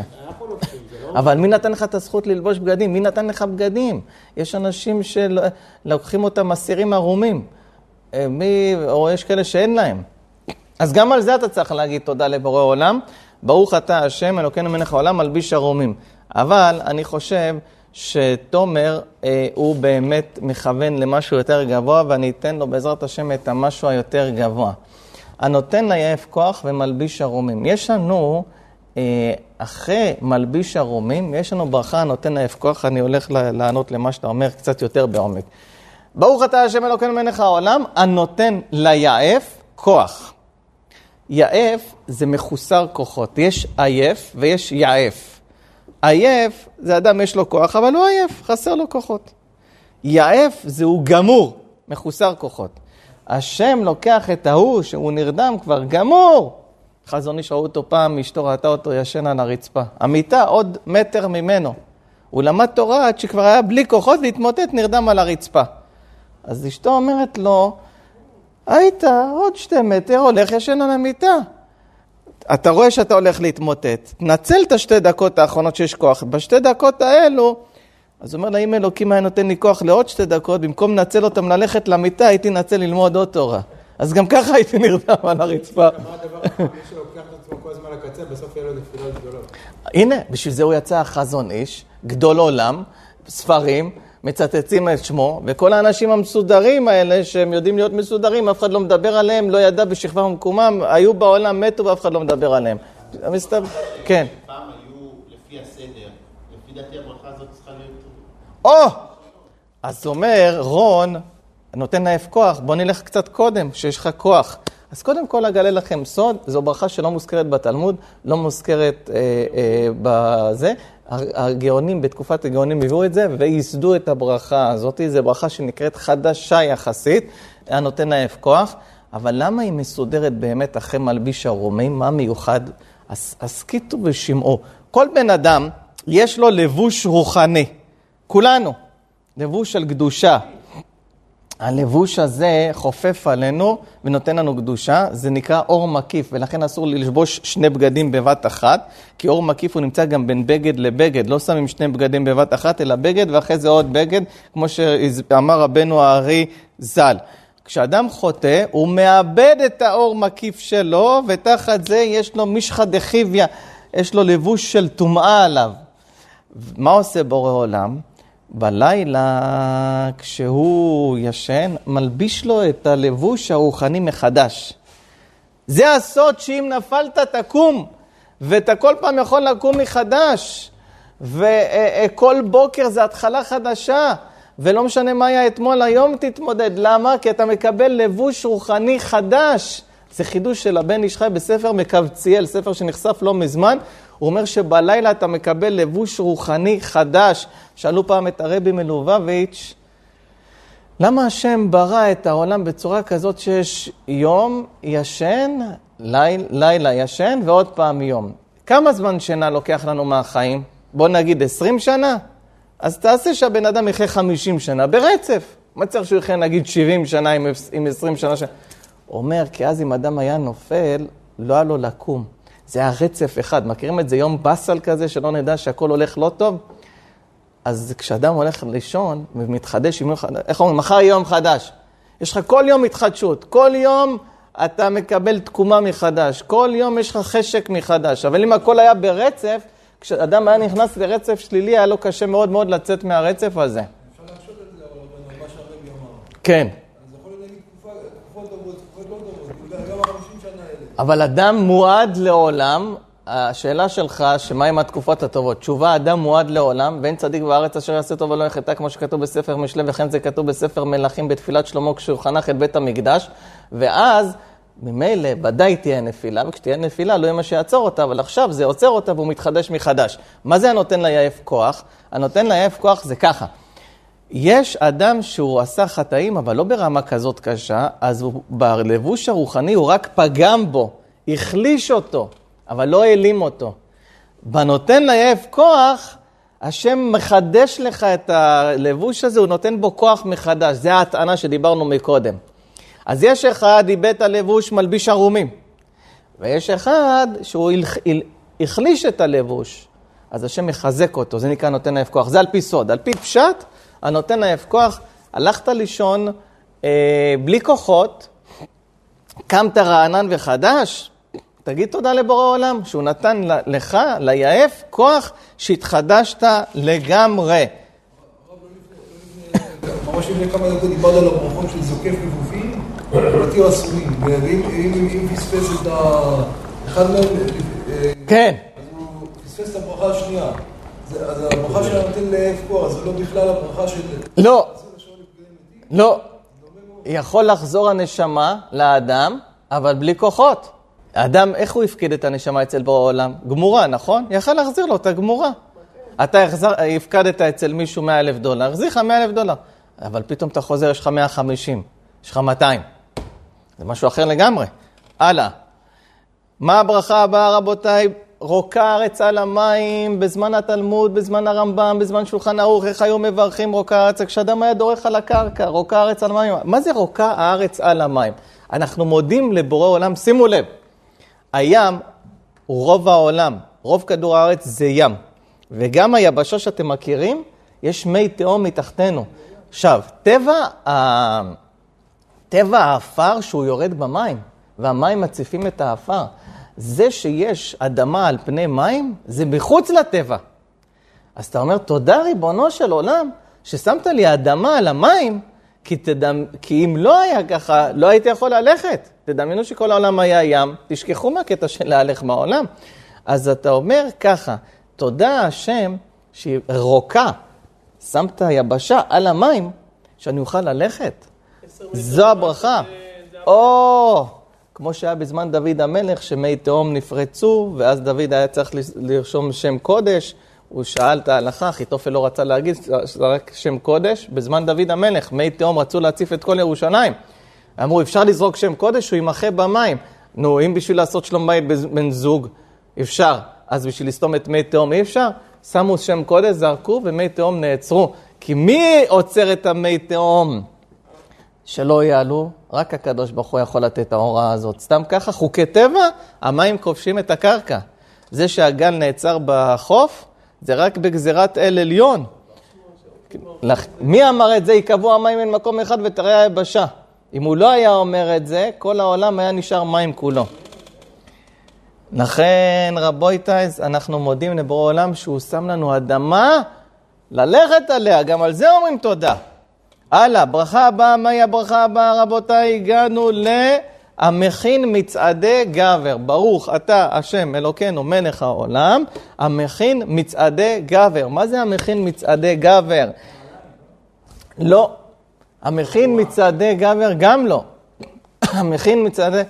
אבל מי נתן לך את הזכות ללבוש בגדים? מי נתן לך בגדים? יש אנשים שלוקחים אותם אסירים ערומים. אה, מי, או יש כאלה שאין להם. אז גם על זה אתה צריך להגיד תודה לבורא עולם. ברוך אתה השם אלוקינו מלך העולם מלביש ערומים. אבל אני חושב שתומר אה, הוא באמת מכוון למשהו יותר גבוה, ואני אתן לו בעזרת השם את המשהו היותר גבוה. הנותן ליעף כוח ומלביש ערומים. יש לנו, אה, אחרי מלביש ערומים, יש לנו ברכה הנותן ליעף כוח, אני הולך לענות למה שאתה אומר קצת יותר בעומק. ברוך אתה השם אלוקינו מלך העולם, הנותן ליעף כוח. יעף זה מחוסר כוחות. יש עייף ויש יעף. עייף זה אדם יש לו כוח, אבל הוא עייף, חסר לו כוחות. יעף זה הוא גמור, מחוסר כוחות. השם לוקח את ההוא שהוא נרדם כבר גמור. חזון איש ראו אותו פעם, אשתו ראתה אותו ישן על הרצפה. המיטה עוד מטר ממנו. הוא למד תורה עד שכבר היה בלי כוחות והתמוטט, נרדם על הרצפה. אז אשתו אומרת לו, היית עוד שתי מטר, הולך ישן על המיטה. אתה רואה שאתה הולך להתמוטט, תנצל את השתי דקות האחרונות שיש כוח. בשתי דקות האלו, אז הוא אומר לה, אם אלוקים היה נותן לי כוח לעוד שתי דקות, במקום לנצל אותם ללכת למיטה, הייתי נצל ללמוד עוד תורה. אז גם ככה הייתי נרדם על הרצפה. מה הדבר שלוקח את עצמו כל הזמן לקצה, בסוף יהיה לו נפילות גדולות. הנה, בשביל זה הוא יצא החזון איש, גדול עולם, ספרים, מצטטים את שמו, וכל האנשים המסודרים האלה, שהם יודעים להיות מסודרים, אף אחד לא מדבר עליהם, לא ידע בשכבם ומקומם, היו בעולם, מתו ואף אחד לא מדבר עליהם. מסתבר, כן. פעם היו לפי הסדר, לפי דעתי הברכה הזאת צריכה להיות... או! אז אומר רון, נותן לעף כוח, בוא נלך קצת קודם, שיש לך כוח. אז קודם כל אגלה לכם סוד, זו ברכה שלא מוזכרת בתלמוד, לא מוזכרת אה, אה, בזה. הגאונים, בתקופת הגאונים הביאו את זה וייסדו את הברכה הזאת. זו ברכה שנקראת חדשה יחסית, הנותן לעף כוח. אבל למה היא מסודרת באמת אחרי מלביש הרומים? מה מיוחד? אז הסכיתו ושמעו. כל בן אדם, יש לו לבוש רוחני. כולנו. לבוש של קדושה. הלבוש הזה חופף עלינו ונותן לנו קדושה, זה נקרא אור מקיף, ולכן אסור ללבוש שני בגדים בבת אחת, כי אור מקיף הוא נמצא גם בין בגד לבגד, לא שמים שני בגדים בבת אחת, אלא בגד ואחרי זה עוד בגד, כמו שאמר רבנו הארי ז"ל. כשאדם חוטא, הוא מאבד את האור מקיף שלו, ותחת זה יש לו משחא דחיביא, יש לו לבוש של טומאה עליו. מה עושה בורא עולם? בלילה, כשהוא ישן, מלביש לו את הלבוש הרוחני מחדש. זה הסוד שאם נפלת תקום, ואתה כל פעם יכול לקום מחדש, וכל בוקר זה התחלה חדשה, ולא משנה מה היה אתמול, היום תתמודד. למה? כי אתה מקבל לבוש רוחני חדש. זה חידוש של הבן איש חי בספר מקבציאל, ספר שנחשף לא מזמן. הוא אומר שבלילה אתה מקבל לבוש רוחני חדש. שאלו פעם את הרבי מלובביץ', למה השם ברא את העולם בצורה כזאת שיש יום ישן, ליל, לילה ישן ועוד פעם יום? כמה זמן שינה לוקח לנו מהחיים? בוא נגיד 20 שנה? אז תעשה שהבן אדם יחיה 50 שנה ברצף. מה צריך שהוא יחיה נגיד 70 שנה עם, עם 20 שנה? ש... אומר, כי אז אם אדם היה נופל, לא היה לו לקום. זה היה רצף אחד. מכירים את זה יום באסל כזה, שלא נדע שהכל הולך לא טוב? אז כשאדם הולך לישון ומתחדש איך אומרים, מחר יום חדש. יש לך כל יום התחדשות, כל יום אתה מקבל תקומה מחדש, כל יום יש לך חשק מחדש. אבל אם הכל היה ברצף, כשאדם היה נכנס לרצף שלילי, היה לו קשה מאוד מאוד לצאת מהרצף הזה. אפשר להקשות את זה, אבל שהרבי אמר. כן. אז יכול להיות להגיד תקופה- תקופות טובות, תקופות לא טובות, גם ה-50 שנה האלה. אבל אדם מועד לעולם, השאלה שלך, שמה עם התקופות הטובות? תשובה, אדם מועד לעולם, ואין צדיק בארץ אשר יעשה טוב ולא יחטא, כמו שכתוב בספר משלי, וכן זה כתוב בספר מלכים בתפילת שלמה כשהוא חנך את בית המקדש, ואז ממילא ודאי תהיה נפילה, וכשתהיה נפילה לא יהיה מה שיעצור אותה, אבל עכשיו זה עוצר אותה והוא מתחדש מחדש. מה זה הנותן ליעף כוח? הנותן ליעף כוח זה ככה. יש אדם שהוא עשה חטאים, אבל לא ברמה כזאת קשה, אז הוא, בלבוש הרוחני הוא רק פגם בו, החליש אותו, אבל לא העלים אותו. בנותן ליעף כוח, השם מחדש לך את הלבוש הזה, הוא נותן בו כוח מחדש. זה ההטענה שדיברנו מקודם. אז יש אחד, איבד הלבוש, מלביש ערומים. ויש אחד שהוא החליש את הלבוש, אז השם מחזק אותו, זה נקרא נותן ליעף כוח. זה על פי סוד. על פי פשט, הנותן ליעף כוח, הלכת לישון אה, בלי כוחות, קמת רענן וחדש, תגיד תודה לבורא עולם, שהוא נתן לך, ליעף, כוח שהתחדשת לגמרי. ממש לפני כמה דקות דיברת על הברכות של זוקף גפופים ומתיר אסורים. ואם אם- אם פספס את ה... אחד מהם, אה, כן, אז הוא פספס את הברכה השנייה. אז הברכה של הנותן לאף כוח, זה לא בכלל הברכה של... לא, לא. יכול לחזור הנשמה לאדם, אבל בלי כוחות. האדם, איך הוא הפקיד את הנשמה אצל בורא עולם? גמורה, נכון? יכל להחזיר לו את הגמורה. אתה החזר, הפקדת אצל מישהו 100 אלף דולר, החזיר לך 100 אלף דולר. אבל פתאום אתה חוזר, יש לך 150, יש לך 200. זה משהו אחר לגמרי. הלאה. מה הברכה הבאה, רבותיי? רוקה הארץ על המים, בזמן התלמוד, בזמן הרמב"ם, בזמן שולחן ערוך, איך היו מברכים רוקה הארץ? כשאדם היה דורך על הקרקע, רוקה הארץ על המים. מה זה רוקה הארץ על המים? אנחנו מודים לבורא עולם, שימו לב, הים הוא רוב העולם, רוב כדור הארץ זה ים. וגם היבשה שאתם מכירים, יש מי תהום מתחתנו. עכשיו, טבע, ה... טבע האפר שהוא יורד במים, והמים מציפים את האפר. זה שיש אדמה על פני מים, זה מחוץ לטבע. אז אתה אומר, תודה ריבונו של עולם, ששמת לי אדמה על המים, כי, תדמ... כי אם לא היה ככה, לא הייתי יכול ללכת. תדמיינו שכל העולם היה ים, תשכחו מהקטע של להלך מהעולם. אז אתה אומר ככה, תודה השם שהיא רוקה, שמת יבשה על המים, שאני אוכל ללכת. זו הברכה. או, כמו שהיה בזמן דוד המלך, שמי תהום נפרצו, ואז דוד היה צריך לרשום שם קודש. הוא שאל את ההלכה, אחיתופל לא רצה להגיד, זה רק שם קודש. בזמן דוד המלך, מי תהום רצו להציף את כל ירושלים. אמרו, אפשר לזרוק שם קודש, הוא יימחה במים. נו, אם בשביל לעשות שלום בית בן זוג, אפשר. אז בשביל לסתום את מי תהום אי אפשר? שמו שם קודש, זרקו, ומי תהום נעצרו. כי מי עוצר את המי תהום? שלא יעלו, רק הקדוש ברוך הוא יכול לתת את ההוראה הזאת. סתם ככה, חוקי טבע, המים כובשים את הקרקע. זה שהגל נעצר בחוף, זה רק בגזירת אל עליון. מי אמר את זה? ייקבעו המים מן מקום אחד ותראה היבשה. אם הוא לא היה אומר את זה, כל העולם היה נשאר מים כולו. לכן, רבויתייז, אנחנו מודים לבורא עולם שהוא שם לנו אדמה ללכת עליה, גם על זה אומרים תודה. הלאה, ברכה הבאה, מהי הברכה הבאה, רבותיי? הגענו להמכין מצעדי גבר. ברוך אתה, השם אלוקינו, מלך העולם, המכין מצעדי גבר. מה זה המכין מצעדי גבר? לא. המכין מצעדי גבר גם לא. המכין מצעדי...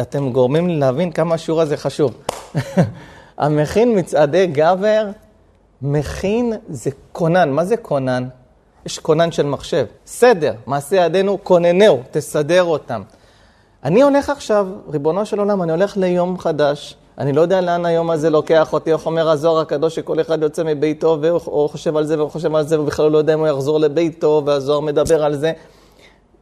אתם גורמים לי להבין כמה השיעור הזה חשוב. המכין מצעדי גבר, מכין זה כונן. מה זה כונן? יש כונן של מחשב. סדר, מעשה ידינו, כוננהו, תסדר אותם. אני הולך עכשיו, ריבונו של עולם, אני הולך ליום חדש. אני לא יודע לאן היום הזה לוקח אותי, איך אומר הזוהר הקדוש, שכל אחד יוצא מביתו והוא חושב על זה והוא חושב על זה, ובכלל לא יודע אם הוא יחזור לביתו, והזוהר מדבר על זה.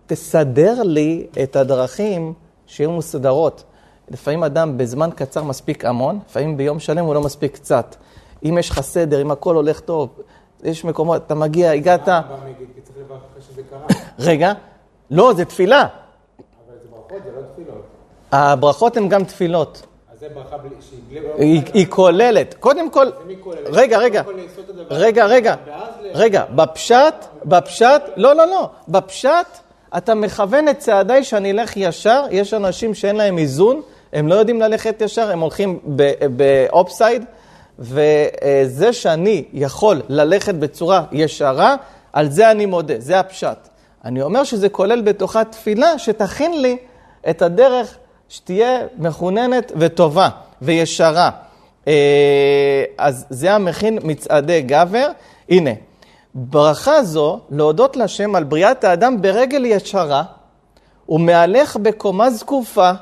תסדר לי את הדרכים שיהיו מסודרות. לפעמים אדם בזמן קצר מספיק המון, לפעמים ביום שלם הוא לא מספיק קצת. אם יש לך סדר, אם הכל הולך טוב, יש מקומות, אתה מגיע, הגעת... הרמב"ם יגיד, כי צריך לברך אחרי שזה קרה. רגע, לא, זה תפילה. אבל זה ברכות, זה לא תפילות. הברכות הן גם תפילות. היא, כוללת. קודם כל? רגע, רגע, רגע, רגע, רגע, בפשט, בפשט, לא, לא, לא, בפשט אתה מכוון את צעדיי שאני אלך ישר, יש אנשים שאין להם איזון, הם לא יודעים ללכת ישר, הם הולכים באופסייד, וזה שאני יכול ללכת בצורה ישרה, על זה אני מודה, זה הפשט. אני אומר שזה כולל בתוכה תפילה שתכין לי את הדרך שתהיה מחוננת וטובה וישרה. אה, אז זה המכין מצעדי גבר. הנה, ברכה זו, להודות לשם על בריאת האדם ברגל ישרה, ומהלך בקומה זקופה,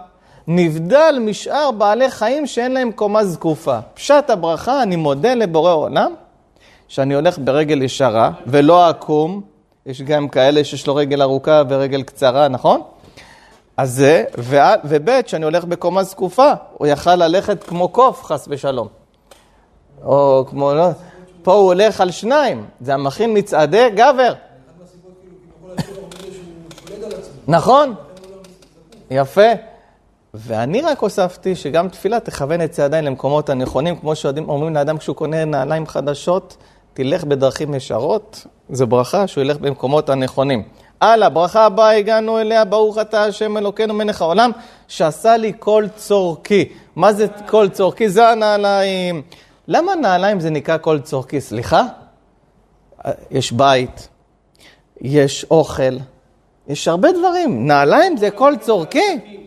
נבדל משאר בעלי חיים שאין להם קומה זקופה. פשט הברכה, אני מודה לבורא עולם, שאני הולך ברגל ישרה ולא עקום. יש גם כאלה שיש לו רגל ארוכה ורגל קצרה, נכון? אז זה, וב' שאני הולך בקומה זקופה, הוא יכל ללכת כמו קוף, חס ושלום. או כמו, לא, פה הוא הולך על שניים, זה המכין מצעדי גבר. נכון, יפה. ואני רק הוספתי שגם תפילה תכוון את צעדיי למקומות הנכונים, כמו שאומרים לאדם כשהוא קונה נעליים חדשות, תלך בדרכים ישרות, זו ברכה שהוא ילך במקומות הנכונים. הלאה, ברכה הבאה הגענו אליה, ברוך אתה השם אלוקינו מלך העולם, שעשה לי כל צורכי. מה זה כל צורכי? זה הנעליים. למה נעליים זה נקרא כל צורכי? סליחה? יש בית, יש אוכל, יש הרבה דברים. נעליים זה כל צורכי?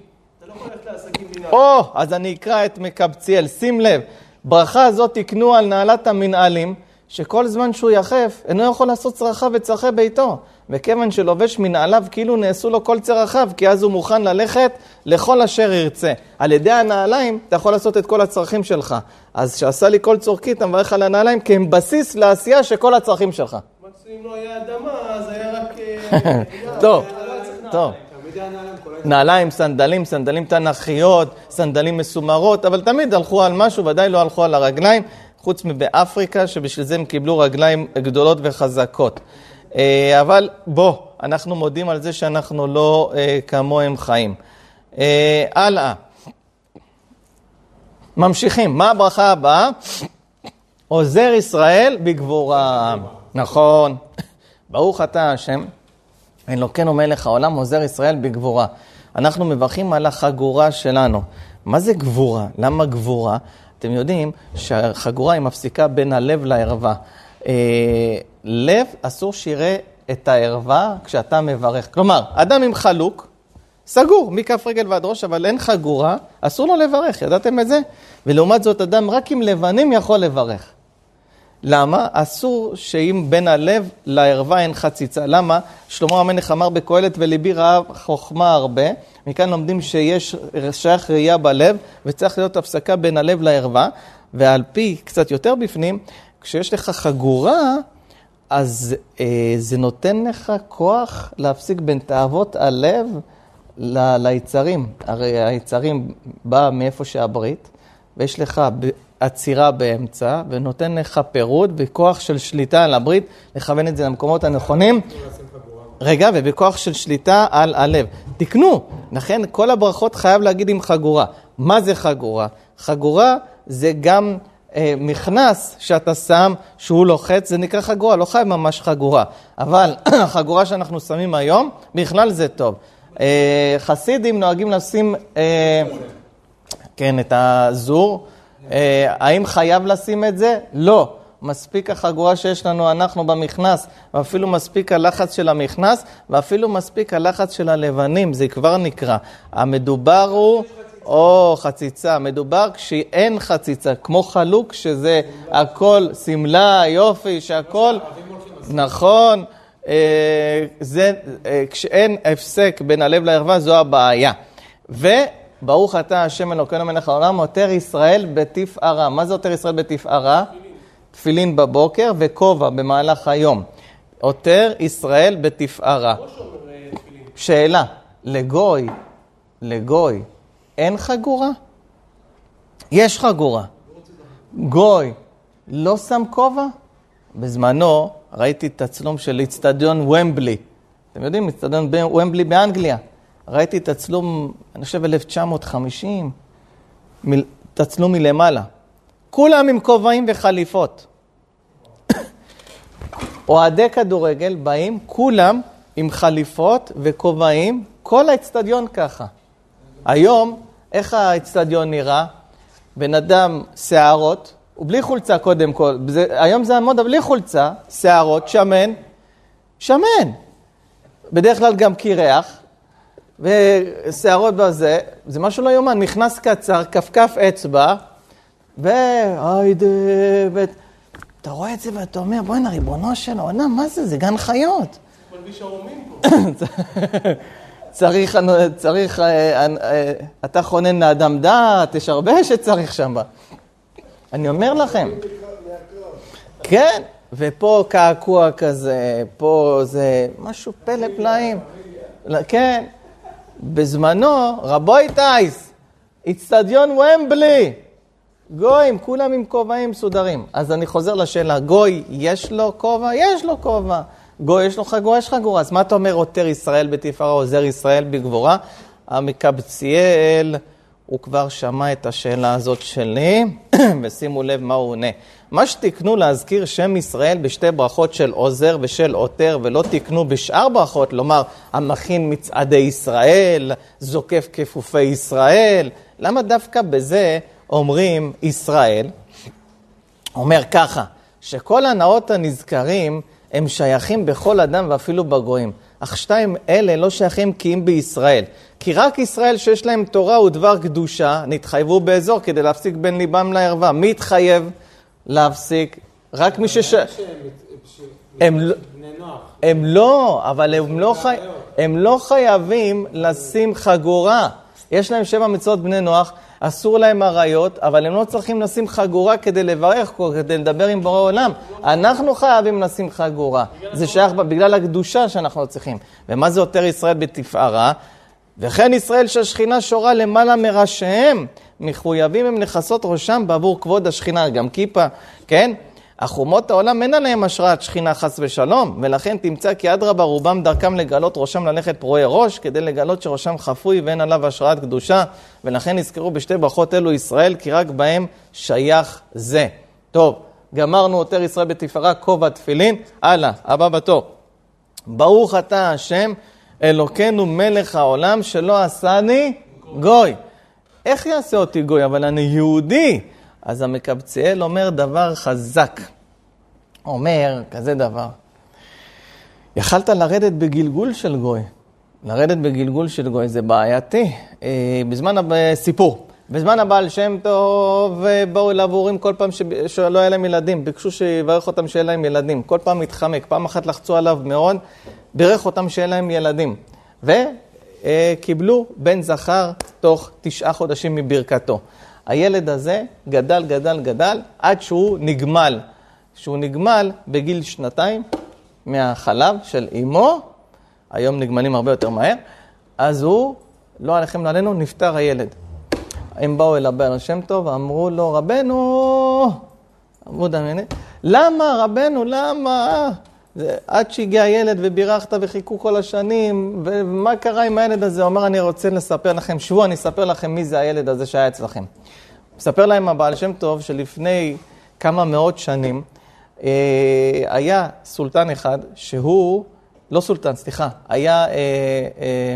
או, אז אני אקרא את מקבציאל. שים לב, ברכה הזאת תקנו על נעלת המנהלים, שכל זמן שהוא יחף, אינו יכול לעשות צרכיו וצרכי ביתו. וכיוון שלובש מנעליו כאילו נעשו לו כל צרכיו, כי אז הוא מוכן ללכת לכל אשר ירצה. על ידי הנעליים אתה יכול לעשות את כל הצרכים שלך. אז שעשה לי כל צורכי, אתה מברך על הנעליים, כי הם בסיס לעשייה של כל הצרכים שלך. מקסימום לא היה אדמה, אז היה רק... אה, טוב. טוב. נעליים, סנדלים, סנדלים תנכיות, סנדלים מסומרות, אבל תמיד הלכו על משהו, ודאי לא הלכו על הרגליים, חוץ מבאפריקה, שבשביל זה הם קיבלו רגליים גדולות וחזקות. אה, אבל בוא, אנחנו מודים על זה שאנחנו לא אה, כמוהם חיים. אה, הלאה. ממשיכים, מה הברכה הבאה? עוזר ישראל בגבורה. נכון. ברוך אתה השם. אלוקינו מלך העולם עוזר ישראל בגבורה. אנחנו מברכים על החגורה שלנו. מה זה גבורה? למה גבורה? אתם יודעים שהחגורה היא מפסיקה בין הלב לערווה. אה, לב, אסור שיראה את הערווה כשאתה מברך. כלומר, אדם עם חלוק, סגור, מכף רגל ועד ראש, אבל אין חגורה, אסור לו לברך, ידעתם את זה? ולעומת זאת, אדם רק עם לבנים יכול לברך. למה? אסור שאם בין הלב לערווה אין חציצה. למה? שלמה המלך אמר בקהלת וליבי ראה חוכמה הרבה. מכאן לומדים שיש שייך ראייה בלב וצריך להיות הפסקה בין הלב לערווה. ועל פי קצת יותר בפנים, כשיש לך חגורה, אז אה, זה נותן לך כוח להפסיק בין תאוות הלב ל- ליצרים. הרי היצרים בא מאיפה שהברית, ויש לך עצירה באמצע, ונותן לך פירוד וכוח של שליטה על הברית, לכוון את זה למקומות הנכונים. רגע, ובכוח של שליטה על הלב. תקנו, לכן כל הברכות חייב להגיד עם חגורה. מה זה חגורה? חגורה זה גם אה, מכנס שאתה שם, שהוא לוחץ, זה נקרא חגורה, לא חייב ממש חגורה. אבל החגורה שאנחנו שמים היום, בכלל זה טוב. אה, חסידים נוהגים לשים, אה, כן, את הזור. אה, האם חייב לשים את זה? לא. מספיק החגורה שיש לנו אנחנו במכנס, ואפילו מספיק הלחץ של המכנס, ואפילו מספיק הלחץ של הלבנים, זה כבר נקרא. המדובר הוא, או חציצה, מדובר כשאין חציצה, כמו חלוק שזה הכל שמלה, יופי, שהכל, נכון, אה, זה, אה, כשאין הפסק בין הלב לערווה זו הבעיה. וברוך אתה השם אלוקינו מלך העולם, עותר ישראל בתפארה. מה זה עותר ישראל בתפארה? תפילין בבוקר וכובע במהלך היום. עותר ישראל בתפארה. שאלה, לגוי, לגוי, אין חגורה? יש חגורה. גוי, לא שם כובע? בזמנו ראיתי את הצלום של איצטדיון ומבלי. אתם יודעים, אצטדיון ומבלי באנגליה. ראיתי את הצלום, אני חושב 1950, מ- תצלום מלמעלה. כולם עם כובעים וחליפות. אוהדי כדורגל באים, כולם עם חליפות וכובעים, כל האצטדיון ככה. היום, איך האצטדיון נראה? בן אדם, שערות, הוא בלי חולצה קודם כל, זה, היום זה המודה בלי חולצה, שערות, שמן, שמן. בדרך כלל גם קירח, ושערות בזה, זה משהו לא יאומן, מכנס קצר, כפכף אצבע, והיידה, ו... אתה רואה את זה ואתה אומר, בוא'נה, ריבונו של העולם, מה זה? זה גן חיות. פה. צריך, צריך, אה, אה, אתה חונן לאדם דעת, יש הרבה שצריך שם. אני אומר לכם. כן, ופה קעקוע כזה, פה זה משהו פלא פלאים. כן, בזמנו, רבוי טייס, איצטדיון ומבלי, גויים, כולם עם כובעים מסודרים. אז אני חוזר לשאלה, גוי, יש לו כובע? יש לו כובע. גוי, יש לו חגורה? יש חגורה. אז מה אתה אומר, עותר ישראל בתפארה, עוזר ישראל בגבורה? המקבציאל, הוא כבר שמע את השאלה הזאת שלי, ושימו לב מה הוא עונה. מה שתקנו להזכיר שם ישראל בשתי ברכות של עוזר ושל עותר, ולא תקנו בשאר ברכות, לומר, המכין מצעדי ישראל, זוקף כפופי ישראל, למה דווקא בזה אומרים ישראל? אומר ככה, שכל הנאות הנזכרים הם שייכים בכל אדם ואפילו בגויים. אך שתיים אלה לא שייכים כי אם בישראל. כי רק ישראל שיש להם תורה ודבר קדושה, נתחייבו באזור כדי להפסיק בין ליבם לערווה. מי התחייב להפסיק? רק מי שש... הם לא-. הם לא, אבל הם לא, חי... הם לא חייבים לשים חגורה. יש להם שבע מצוות בני נוח, אסור להם עריות, אבל הם לא צריכים לשים חגורה כדי לברך, כדי לדבר עם בורא עולם. אנחנו חייבים לשים חגורה. זה שייך בגלל הקדושה שאנחנו צריכים. ומה זה עותר ישראל בתפארה? וכן ישראל שהשכינה שורה למעלה מראשיהם, מחויבים הם לכסות ראשם בעבור כבוד השכינה, גם כיפה, כן? אך אומות העולם אין עליהם השראת שכינה חס ושלום, ולכן תמצא כי אדרבה רובם דרכם לגלות ראשם ללכת פרועי ראש, כדי לגלות שראשם חפוי ואין עליו השראת קדושה, ולכן נזכרו בשתי ברכות אלו ישראל, כי רק בהם שייך זה. טוב, גמרנו עותר ישראל בתפארה, כובע תפילין, הלאה, הבא בתור. ברוך אתה השם, אלוקינו מלך העולם, שלא עשני גוי. איך יעשה אותי גוי? אבל אני יהודי. אז המקבצאל אומר דבר חזק. אומר כזה דבר, יכלת לרדת בגלגול של גוי. לרדת בגלגול של גוי זה בעייתי. אה, בזמן הסיפור, בזמן הבעל שם טוב, באו אליו הורים כל פעם ש... שלא היה להם ילדים, ביקשו שיברך אותם שיהיה להם ילדים. כל פעם התחמק, פעם אחת לחצו עליו מאוד, בירך אותם שיהיה להם ילדים. וקיבלו בן זכר תוך תשעה חודשים מברכתו. הילד הזה גדל, גדל, גדל, עד שהוא נגמל. שהוא נגמל בגיל שנתיים מהחלב של אימו, היום נגמלים הרבה יותר מהר, אז הוא, לא עליכם לא עלינו, נפטר הילד. הם באו אל הבן השם טוב ואמרו לו, רבנו, אמרו דמייני, למה רבנו, למה? זה, עד שהגיע הילד ובירכת וחיכו כל השנים, ומה קרה עם הילד הזה? הוא אומר, אני רוצה לספר לכם, שבו, אני אספר לכם מי זה הילד הזה שהיה אצלכם. מספר להם הבעל שם טוב שלפני כמה מאות שנים אה, היה סולטן אחד שהוא, לא סולטן, סליחה, היה אה, אה,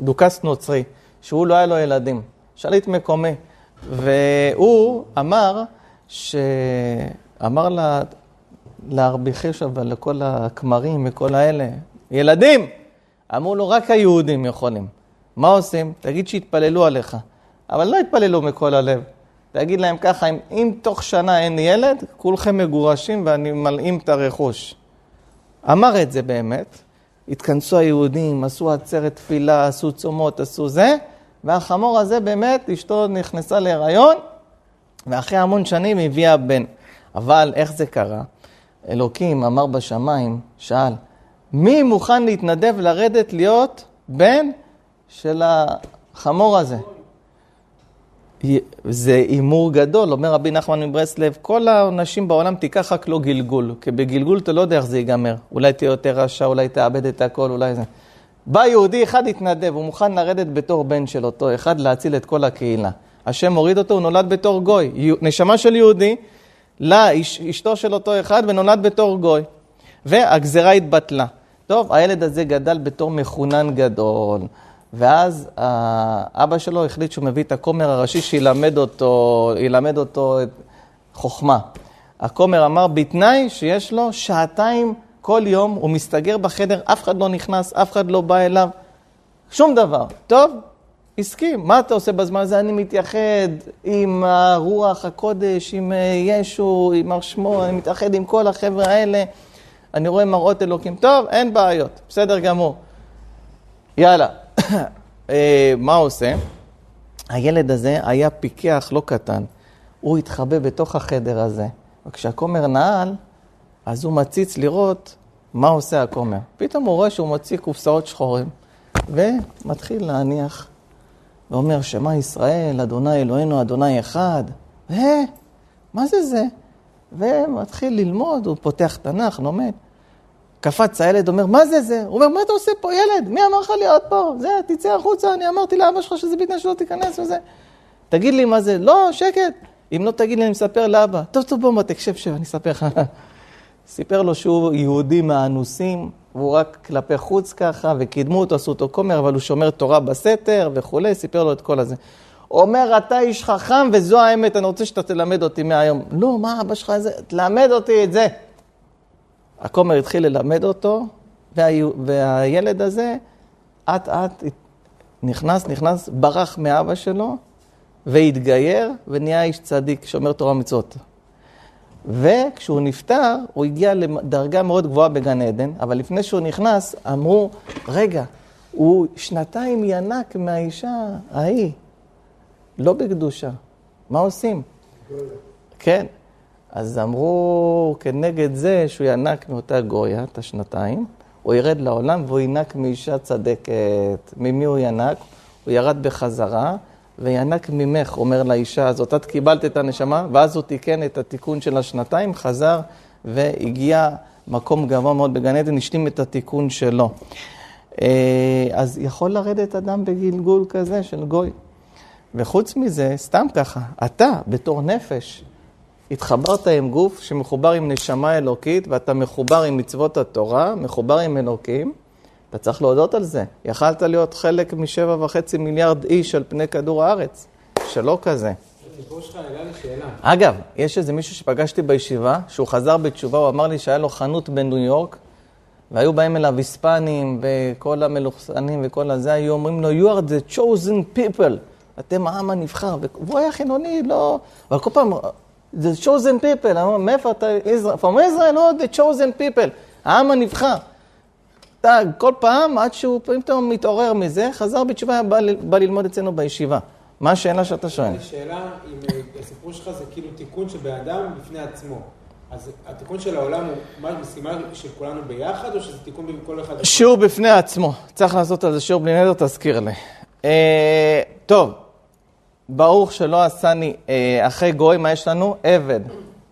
דוכס נוצרי, שהוא לא היה לו ילדים, שליט מקומי, והוא אמר, ש... אמר לה, לארביחיש אבל לכל הכמרים וכל האלה, ילדים! אמרו לו, רק היהודים יכולים. מה עושים? תגיד שיתפללו עליך. אבל לא יתפללו מכל הלב. תגיד להם ככה, אם, אם תוך שנה אין ילד, כולכם מגורשים ואני מלאים את הרכוש. אמר את זה באמת, התכנסו היהודים, עשו עצרת תפילה, עשו צומות, עשו זה, והחמור הזה באמת, אשתו נכנסה להיריון, ואחרי המון שנים הביאה בן. אבל איך זה קרה? אלוקים אמר בשמיים, שאל, מי מוכן להתנדב לרדת להיות בן של החמור הזה? זה הימור גדול, אומר רבי נחמן מברסלב, כל האנשים בעולם תיקח רק לא גלגול, כי בגלגול אתה לא יודע איך זה ייגמר. אולי תהיה יותר רשע, אולי תאבד את הכל, אולי זה. בא יהודי אחד התנדב, הוא מוכן לרדת בתור בן של אותו אחד, להציל את כל הקהילה. השם הוריד אותו, הוא נולד בתור גוי. נשמה של יהודי, לאשתו של אותו אחד, ונולד בתור גוי. והגזרה התבטלה. טוב, הילד הזה גדל בתור מחונן גדול. ואז אבא שלו החליט שהוא מביא את הכומר הראשי שילמד אותו, ילמד אותו את חוכמה. הכומר אמר, בתנאי שיש לו שעתיים כל יום, הוא מסתגר בחדר, אף אחד לא נכנס, אף אחד לא בא אליו, שום דבר. טוב, הסכים. מה אתה עושה בזמן הזה? אני מתייחד עם הרוח הקודש, עם ישו, עם הר שמו, אני מתייחד עם כל החבר'ה האלה. אני רואה מראות אלוקים. טוב, אין בעיות, בסדר גמור. יאללה. אה, מה עושה? הילד הזה היה פיקח לא קטן. הוא התחבא בתוך החדר הזה. וכשהכומר נעל, אז הוא מציץ לראות מה עושה הכומר. פתאום הוא רואה שהוא מוציא קופסאות שחורים, ומתחיל להניח, ואומר, שמע ישראל, אדוני אלוהינו, אדוני אחד. אה, מה זה זה? ומתחיל ללמוד, הוא פותח תנ"ך, לומד. קפץ הילד, אומר, מה זה זה? הוא אומר, מה אתה עושה פה, ילד? מי אמר לך להיות פה? זה, תצא החוצה, אני אמרתי לאבא שלך שזה בתנאי שלא תיכנס וזה. תגיד לי מה זה. לא, שקט. אם לא תגיד לי, אני מספר לאבא. טוב, טוב, בוא, תקשב, שב, אני אספר לך. סיפר לו שהוא יהודי מהאנוסים, והוא רק כלפי חוץ ככה, וקידמו אותו, עשו אותו כומר, אבל הוא שומר תורה בסתר וכולי, סיפר לו את כל הזה. אומר, אתה איש חכם וזו האמת, אני רוצה שאתה תלמד אותי מהיום. לא, מה אבא שלך זה? תלמד אותי את זה. הכומר התחיל ללמד אותו, וה... והילד הזה אט אט נכנס, נכנס, ברח מאבא שלו, והתגייר, ונהיה איש צדיק, שומר תורה ומצוות. וכשהוא נפטר, הוא הגיע לדרגה מאוד גבוהה בגן עדן, אבל לפני שהוא נכנס, אמרו, רגע, הוא שנתיים ינק מהאישה ההיא, לא בקדושה. מה עושים? כן. אז אמרו, כנגד זה שהוא ינק מאותה גויה, את השנתיים, הוא ירד לעולם והוא ינק מאישה צדקת. ממי הוא ינק? הוא ירד בחזרה, וינק ממך, אומר לאישה הזאת, את קיבלת את הנשמה, ואז הוא תיקן את התיקון של השנתיים, חזר והגיע מקום גבוה מאוד בגן עדן, השלים את התיקון שלו. אה, אז יכול לרדת אדם בגלגול כזה של גוי. וחוץ מזה, סתם ככה, אתה בתור נפש, התחברת עם גוף שמחובר עם נשמה אלוקית, ואתה מחובר עם מצוות התורה, מחובר עם אלוקים, אתה צריך להודות על זה. יכלת להיות חלק משבע וחצי מיליארד איש על פני כדור הארץ, שלא כזה. אגב, יש איזה מישהו שפגשתי בישיבה, שהוא חזר בתשובה, הוא אמר לי שהיה לו חנות בניו יורק, והיו באים אליו היספנים וכל המלוכסנים וכל הזה, היו אומרים לו, you are the chosen people, אתם העם הנבחר. והוא היה חילוני, לא... אבל כל פעם, the chosen people, מאיפה אתה, from Israel, no, the chosen people, העם הנבחר. אתה, כל פעם, עד שהוא פתאום מתעורר מזה, חזר בתשובה, בא, בא ללמוד אצלנו בישיבה. מה השאלה שאתה שואל? השאלה אם אה, הסיפור שלך זה כאילו תיקון של בן אדם בפני עצמו. אז התיקון של העולם הוא מה, משימה של כולנו ביחד, או שזה תיקון בכל אחד? שיעור בפני עצמו. צריך לעשות על זה שיעור בלי נדר, תזכיר לי. אה, טוב, ברוך שלא עשני אה, אחרי גוי, מה יש לנו? עבד.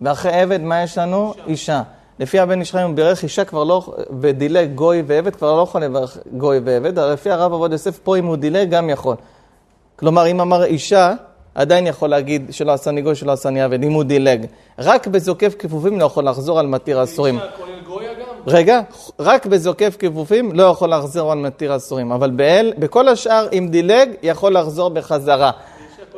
ואחרי עבד, מה יש לנו? אישה. אישה. לפי הבן איש חיים, הוא בירך אישה כבר לא, ודילג גוי ועבד, כבר לא יכול לברך גוי ועבד, אבל לפי הרב עבוד יוסף, פה אם הוא דילג, גם יכול. כלומר, אם אמר אישה, עדיין יכול להגיד שלא עשני גוי, שלא עשני עבד, אם הוא דילג. רק בזוקף כפופים לא יכול לחזור על מתיר אסורים. רגע, רק בזוקף כפופים לא יכול לחזור על מתיר אסורים, אבל באל, בכל השאר, אם דילג, יכול לחזור בחזרה.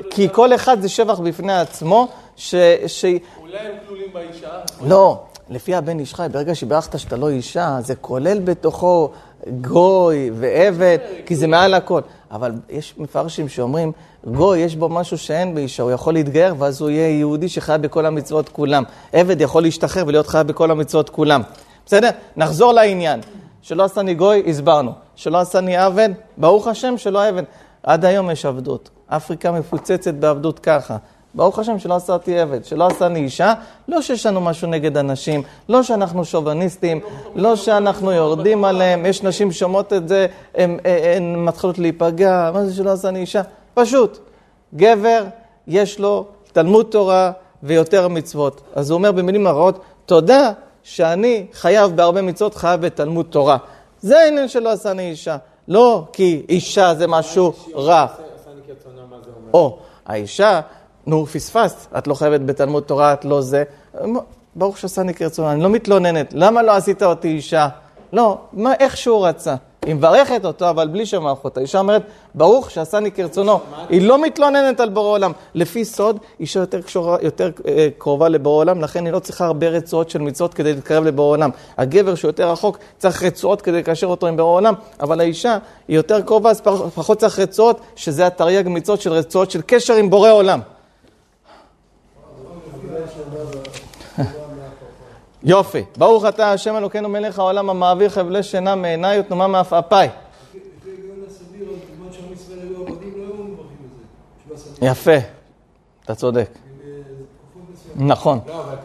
כי כל אחד זה שבח בפני עצמו, ש... ש... אולי הם כלולים באישה? לא, לפי הבן איש חי, ברגע שברכת שאתה לא אישה, זה כולל בתוכו גוי ועבד, כי זה מעל הכל. אבל יש מפרשים שאומרים, גוי, יש בו משהו שאין באישה, הוא יכול להתגייר, ואז הוא יהיה יהודי שחי בכל המצוות כולם. עבד יכול להשתחרר ולהיות חי בכל המצוות כולם. בסדר? נחזור לעניין. שלא עשני גוי, הסברנו. שלא עשני עבד, ברוך השם שלא עבד. עד היום יש עבדות. אפריקה מפוצצת בעבדות ככה. ברוך השם שלא עשתי עבד, שלא עשני אישה, לא שיש לנו משהו נגד אנשים, לא שאנחנו שוביניסטים, לא שאנחנו יורדים עליהם, יש נשים שומעות את זה, הן מתחילות להיפגע, מה זה שלא עשני אישה? פשוט, גבר יש לו תלמוד תורה ויותר מצוות. אז הוא אומר במילים הרעות, תודה שאני חייב בהרבה מצוות, חייב בתלמוד תורה. זה העניין שלא עשני אישה. לא כי אישה זה משהו רע. או, האישה, נו, פספסת, את לא חייבת בתלמוד תורה, את לא זה. ברוך שעשני כרצונו, אני לא מתלוננת. למה לא עשית אותי אישה? לא, מה, איך שהוא רצה. היא מברכת אותו, אבל בלי שם מלכות. האישה אומרת, ברוך שעשני כרצונו. היא לא מתלוננת על בורא עולם. לפי סוד, אישה יותר, קשורה, יותר אה, קרובה לבורא עולם, לכן היא לא צריכה הרבה רצועות של מצוות כדי להתקרב לבורא עולם. הגבר שהוא יותר רחוק צריך רצועות כדי לקשר אותו עם בורא עולם, אבל האישה היא יותר קרובה, אז פח- פחות צריך רצועות, שזה התרי"ג מצוות של רצועות של קשר עם בורא עולם. יופי. ברוך אתה השם אלוקינו מלך העולם המעביר חבלי שינה מעיניי ותנומה מעפעפיי. יפה, אתה צודק. נכון. לא, אבל.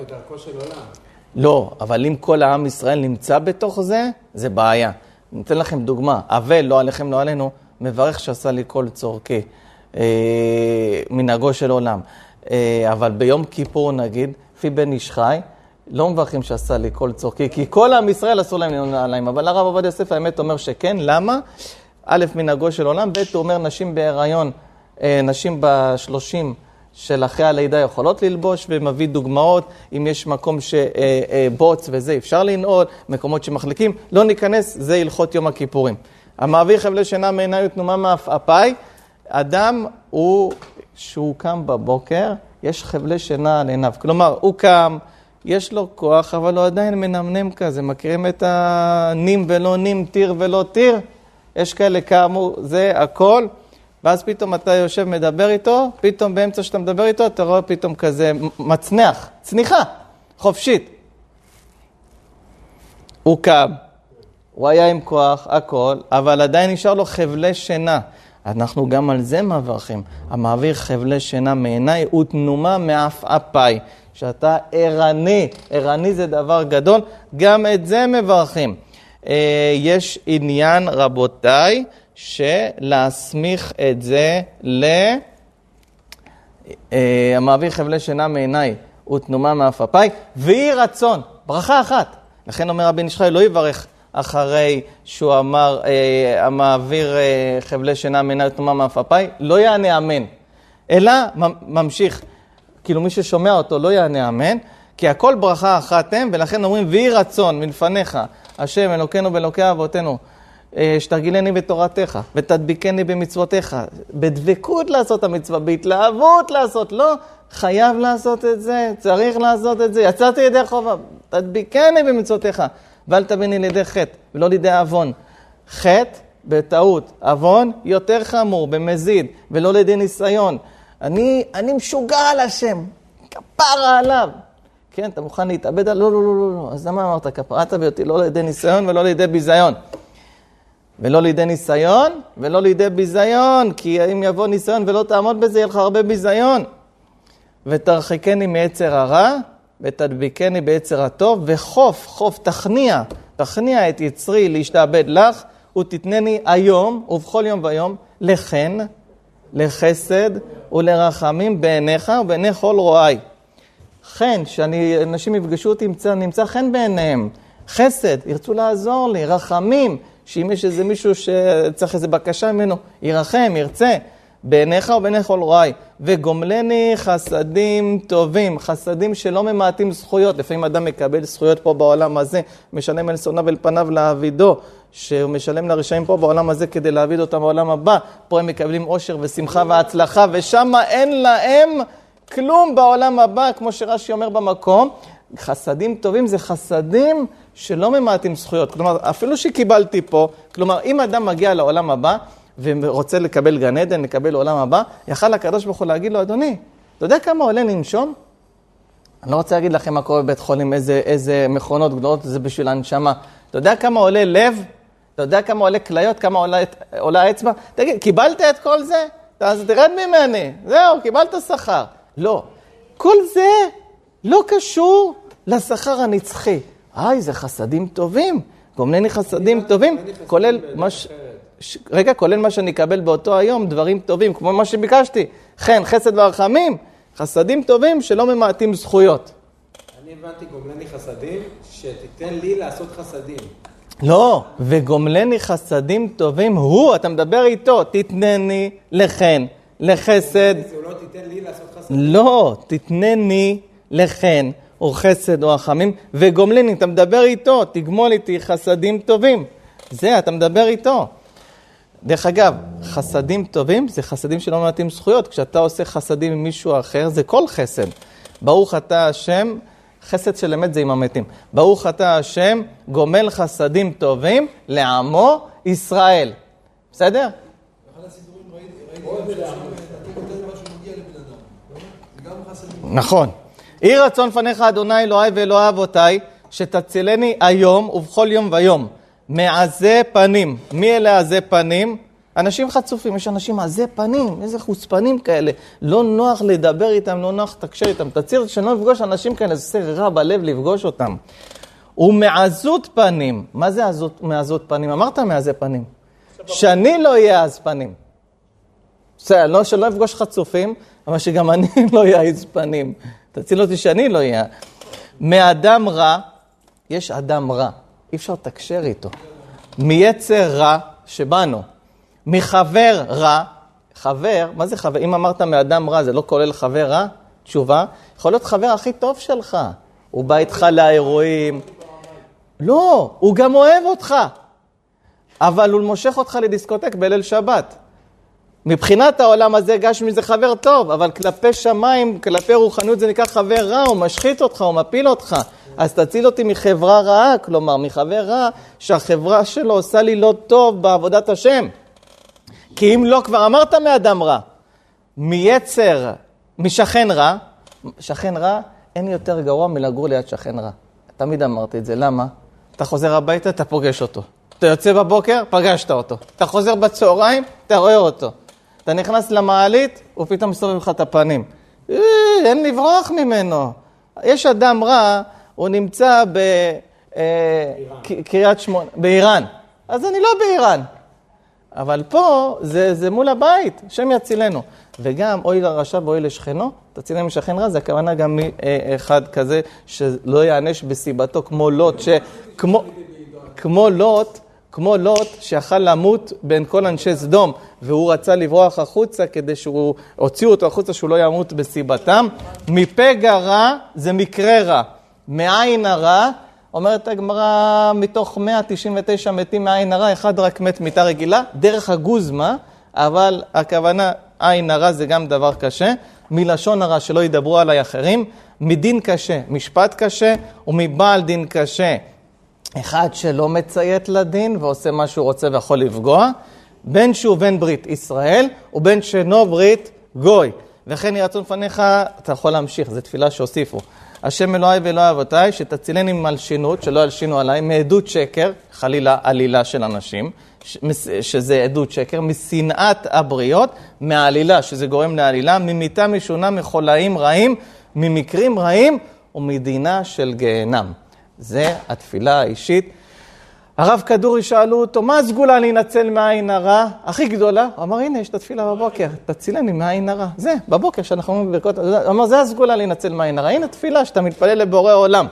לא, אבל אם כל העם ישראל נמצא בתוך זה, זה בעיה. אני אתן לכם דוגמה. אבל, לא עליכם, לא עלינו, מברך שעשה לי כל צורכי. אה, מנהגו של עולם. אה, אבל ביום כיפור, נגיד, לפי בן איש חי, לא מברכים שעשה לי כל צורכי, כי כל עם ישראל אסור להם לנעול נעליים. אבל הרב עובדיה יוסף האמת אומר שכן, למה? א', מנהגו של עולם, ב', הוא אומר נשים בהיריון, אה, נשים בשלושים של אחרי הלידה יכולות ללבוש, ומביא דוגמאות, אם יש מקום שבוץ וזה אפשר לנעול, מקומות שמחליקים, לא ניכנס, זה הלכות יום הכיפורים. המעביר חבלי שינה מעיניי ותנומה מעפעפיי, אדם הוא, שהוא קם בבוקר, יש חבלי שינה על עיניו. כלומר, הוא קם, יש לו כוח, אבל הוא עדיין מנמנם כזה. מכירים את הנים ולא נים, טיר ולא טיר? יש כאלה כאמור, זה הכל. ואז פתאום אתה יושב, מדבר איתו, פתאום באמצע שאתה מדבר איתו, אתה רואה פתאום כזה מצנח, צניחה, חופשית. הוא קם, הוא היה עם כוח, הכל, אבל עדיין נשאר לו חבלי שינה. אנחנו גם על זה מברכים. המעביר חבלי שינה מעיניי ותנומה מעפעפיי. שאתה ערני, ערני זה דבר גדול, גם את זה מברכים. אה, יש עניין, רבותיי, שלהסמיך את זה ל... אה, המעביר חבלי שינה מעיניי ותנומה מעפעפיי, ויהי רצון, ברכה אחת. לכן אומר רבי נשחי, לא יברך אחרי שהוא אמר, אה, המעביר אה, חבלי שינה מעיניי ותנומה מעפעפיי, לא יענה אמן, אלא ממשיך. כאילו מי ששומע אותו לא יענה אמן, כי הכל ברכה אחת הם, ולכן אומרים, ויהי רצון מלפניך, השם אלוקינו ואלוקי אבותינו, אה, שתרגילני בתורתך, ותדביקני במצוותיך, בדבקות לעשות המצווה, בהתלהבות לעשות, לא, חייב לעשות את זה, צריך לעשות את זה, יצאתי ידי חובה, תדביקני במצוותיך, ואל תביני לידי חטא, ולא לידי עוון. חטא בטעות, עוון יותר חמור, במזיד, ולא לידי ניסיון. אני, אני משוגע על השם, כפרה עליו. כן, אתה מוכן להתאבד על... לא, לא, לא, לא, לא. אז למה אמרת כפרת אותי לא לידי ניסיון ולא לידי ביזיון? ולא לידי ניסיון ולא לידי ביזיון, כי אם יבוא ניסיון ולא תעמוד בזה, יהיה לך הרבה ביזיון. ותרחיקני מיצר הרע, ותדביקני ביצר הטוב, וחוף, חוף, תכניע, תכניע את יצרי להשתעבד לך, ותתנני היום ובכל יום ויום לחן, לחסד ולרחמים בעיניך ובעיני כל רואי. חן, שאנשים יפגשו אותי, נמצא, נמצא חן בעיניהם. חסד, ירצו לעזור לי, רחמים, שאם יש איזה מישהו שצריך איזו בקשה ממנו, ירחם, ירצה, בעיניך ובעיני כל רואי. וגומלני חסדים טובים, חסדים שלא ממעטים זכויות. לפעמים אדם מקבל זכויות פה בעולם הזה, משלם אל שונאיו ואל פניו להעבידו, שהוא משלם לרשעים פה בעולם הזה כדי להעביד אותם בעולם הבא. פה הם מקבלים אושר ושמחה והצלחה, ושם אין להם כלום בעולם הבא, כמו שרש"י אומר במקום. חסדים טובים זה חסדים שלא ממעטים זכויות. כלומר, אפילו שקיבלתי פה, כלומר, אם אדם מגיע לעולם הבא ורוצה לקבל גן עדן, לקבל עולם הבא, יכל הקדוש ברוך הוא להגיד לו, אדוני, אתה יודע כמה עולה לנשום? אני לא רוצה להגיד לכם מה קורה בבית חולים, איזה, איזה מכונות גדולות זה בשביל הנשמה. אתה יודע כמה עולה לב? אתה יודע כמה עולה כליות? כמה עולה, עולה האצבע? תגיד, קיבלת את כל זה? אז תרד ממני, זהו, קיבלת שכר. לא. כל זה לא קשור לשכר הנצחי. היי, זה חסדים טובים. גומלני חסדים טובים, כולל מה ש... רגע, כולל מה שאני אקבל באותו היום, דברים טובים, כמו מה שביקשתי. חן, חסד ורחמים, חסדים טובים שלא ממעטים זכויות. אני הבנתי גומלני חסדים, שתיתן לי לעשות חסדים. לא, וגומלני חסדים טובים הוא, אתה מדבר איתו, תתנני לחן, לחסד. זה לא תיתן לי לעשות חסדים. לא, תתנני לחן, או חסד או רחמים, וגומלני, אתה מדבר איתו, תגמול איתי חסדים טובים. זה, אתה מדבר איתו. דרך אגב, חסדים טובים זה חסדים שלא מעטים זכויות. כשאתה עושה חסדים עם מישהו אחר, זה כל חסד. ברוך אתה השם, חסד של אמת זה עם המתים. ברוך אתה השם, גומל חסדים טובים לעמו ישראל. בסדר? נכון. יהי רצון פניך אדוני אלוהי ואלוהי אבותיי, שתצילני היום ובכל יום ויום. מעזי פנים. מי אלה עזי פנים? אנשים חצופים, יש אנשים עזי פנים, איזה חוצפנים כאלה. לא נוח לדבר איתם, לא נוח לתקשר איתם. תציל שלא לפגוש אנשים כאלה, זה עושה רע בלב לפגוש אותם. ומעזות פנים. מה זה עזות, מעזות פנים? אמרת מעזי פנים. שאני לא אהיה עז פנים. בסדר, לא שלא אפגוש חצופים, אבל שגם אני לא אעז פנים. תציל אותי שאני לא אהיה. מאדם רע, יש אדם רע, אי אפשר לתקשר איתו. מיצר רע שבאנו. מחבר רע, חבר, מה זה חבר? אם אמרת מאדם רע, זה לא כולל חבר רע? תשובה, יכול להיות חבר הכי טוב שלך. הוא בא איתך לאירועים. לא, הוא גם אוהב אותך. אבל הוא מושך אותך לדיסקוטק בליל שבת. מבחינת העולם הזה גשמי זה חבר טוב, אבל כלפי שמיים, כלפי רוחניות זה נקרא חבר רע, הוא משחית אותך, הוא מפיל אותך. אז תציל אותי מחברה רעה, כלומר מחבר רע, שהחברה שלו עושה לי לא טוב בעבודת השם. כי אם לא, כבר אמרת מאדם רע. מיצר, משכן רע, שכן רע, אין יותר גרוע מלגור ליד שכן רע. תמיד אמרתי את זה, למה? אתה חוזר הביתה, אתה פוגש אותו. אתה יוצא בבוקר, פגשת אותו. אתה חוזר בצהריים, אתה רואה אותו. אתה נכנס למעלית, הוא פתאום מסתובב לך את הפנים. אה, אין לברוח ממנו. יש אדם רע, הוא נמצא בקריית שמונה, באיראן. אז אני לא באיראן. אבל פה זה, זה מול הבית, השם יצילנו. וגם אוי לרשע ואוי לשכנו, תצילנו משכן רע, זה הכוונה גם מאחד כזה שלא יענש בסיבתו כמו לוט, שכמו כמו לוט, כמו לוט שיכל למות בין כל אנשי סדום, והוא רצה לברוח החוצה כדי שהוא, הוציאו אותו החוצה שהוא לא ימות בסיבתם. מפגע רע זה מקרה רע. מעין הרע, אומרת הגמרא, מתוך 199 מתים מעין הרע, אחד רק מת מיתה רגילה, דרך הגוזמה, אבל הכוונה עין הרע זה גם דבר קשה. מלשון הרע שלא ידברו עליי אחרים, מדין קשה, משפט קשה, ומבעל דין קשה. אחד שלא מציית לדין ועושה מה שהוא רוצה ויכול לפגוע, בין שהוא בן ברית ישראל ובין שאינו ברית גוי. וכן יהי רצון לפניך, אתה יכול להמשיך, זו תפילה שהוסיפו. השם אלוהי ואלוהי אבותיי, שתצילני ממלשינות, שלא ילשינו עליי, מעדות שקר, חלילה עלילה של אנשים, שזה עדות שקר, משנאת הבריות, מעלילה, שזה גורם לעלילה, ממיתה משונה, מחולאים רעים, ממקרים רעים ומדינה של גיהנם. זה התפילה האישית. הרב כדורי שאלו אותו, מה הסגולה להינצל מעין הרע הכי גדולה? הוא אמר, הנה, יש את התפילה בבוקר, תצילני מעין הרע. זה, בבוקר שאנחנו אומרים ברכות, הוא אמר, זה הסגולה להינצל מעין הרע. הנה תפילה שאתה מתפלל לבורא עולם.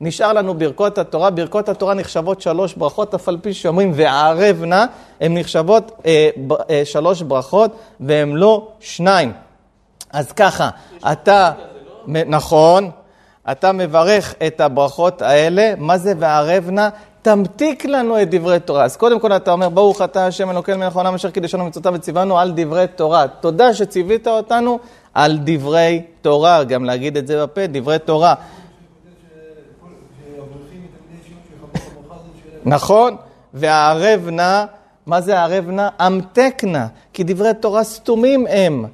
נשאר לנו ברכות התורה, ברכות התורה נחשבות שלוש ברכות, אף על פי שאומרים וערב נא, הן נחשבות אה, ב, אה, שלוש ברכות, והן לא שניים. אז ככה, אתה, נכון, אתה מברך את הברכות האלה, מה זה וערב נא? תמתיק לנו את דברי תורה. אז קודם כל אתה אומר, ברוך אתה השם אלוקינו מלך העולם אשר קידשנו מצוותיו וציוונו על דברי תורה. תודה שציווית אותנו על דברי תורה, גם להגיד את זה בפה, דברי תורה. נכון, והערב נא, מה זה הערב נא? אמתק נא, כי דברי תורה סתומים הם.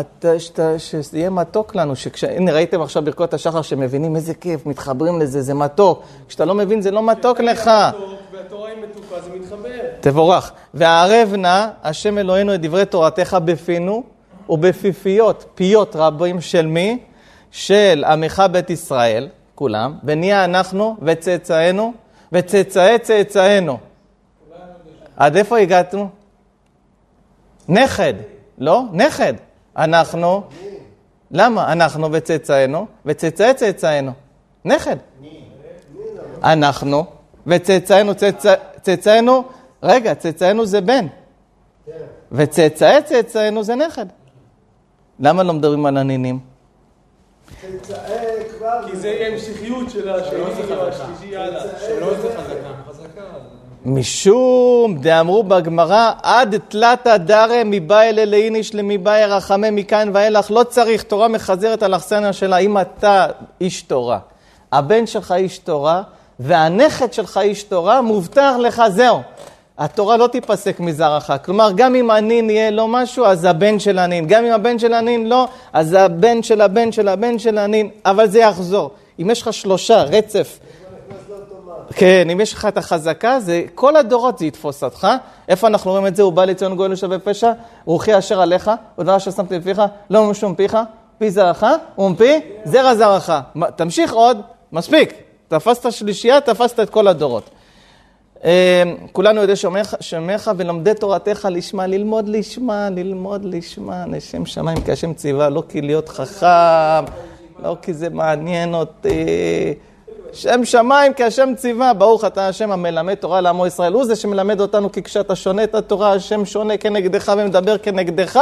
אתה, שאתה, שזה יהיה מתוק לנו, שכש... הנה ראיתם עכשיו ברכות השחר שמבינים איזה כיף, מתחברים לזה, זה מתוק. כשאתה לא מבין זה לא מתוק לך. והתורה היא מתוקה, זה מתחבר. תבורך. והערב נא, השם אלוהינו את דברי תורתך בפינו ובפיפיות, פיות רבים של מי? של עמך בית ישראל, כולם, ונהיה אנחנו וצאצאינו וצאצאי צאצאינו. עד איפה הגענו? נכד, לא? נכד. אנחנו, למה? אנחנו וצאצאינו, וצאצאי צאצאינו. נכד. אנחנו וצאצאינו, צאצא- צאצאינו, רגע, צאצאינו זה בן. וצאצאי צאצאינו זה נכד. למה לא מדברים על הנינים? כי זה יהיה המשכיות של השני שלוש זה או חזקה. השלישי הלאה. שלוש זה חזקה. משום דאמרו בגמרא, עד תלתא דרא מבאי ללאיניש למבאי רחמי מכאן ואילך, לא צריך, תורה מחזרת על אכסניה שלה, אם אתה איש תורה, הבן שלך איש תורה, והנכד שלך איש תורה, מובטח לך, זהו. התורה לא תיפסק מזרעך. כלומר, גם אם הנין יהיה לו משהו, אז הבן של הנין. גם אם הבן של הנין לא, אז הבן של הבן של הבן של הנין, אבל זה יחזור. אם יש לך שלושה, רצף, כן, אם יש לך את החזקה, זה כל הדורות זה יתפוס אותך. איפה אנחנו רואים את זה? הוא בא לציון גואל ושווה פשע, רוחי אשר עליך, ודבר אשר שמתי בפיך, לא משום פיך, פי זרעך, ומפי זרע זרעך. תמשיך עוד, מספיק. תפסת שלישייה, תפסת את כל הדורות. אה, כולנו יודעים שמך, שמך ולומדי תורתך לשמה, ללמוד לשמה, ללמוד לשמה, לשם שמיים, כי השם ציווה, לא כי להיות חכם, לא כי זה מעניין אותי. שם שמיים כי השם ציווה, ברוך אתה השם המלמד תורה לעמו ישראל. הוא זה שמלמד אותנו, כי כשאתה שונה את התורה, השם שונה כנגדך ומדבר כנגדך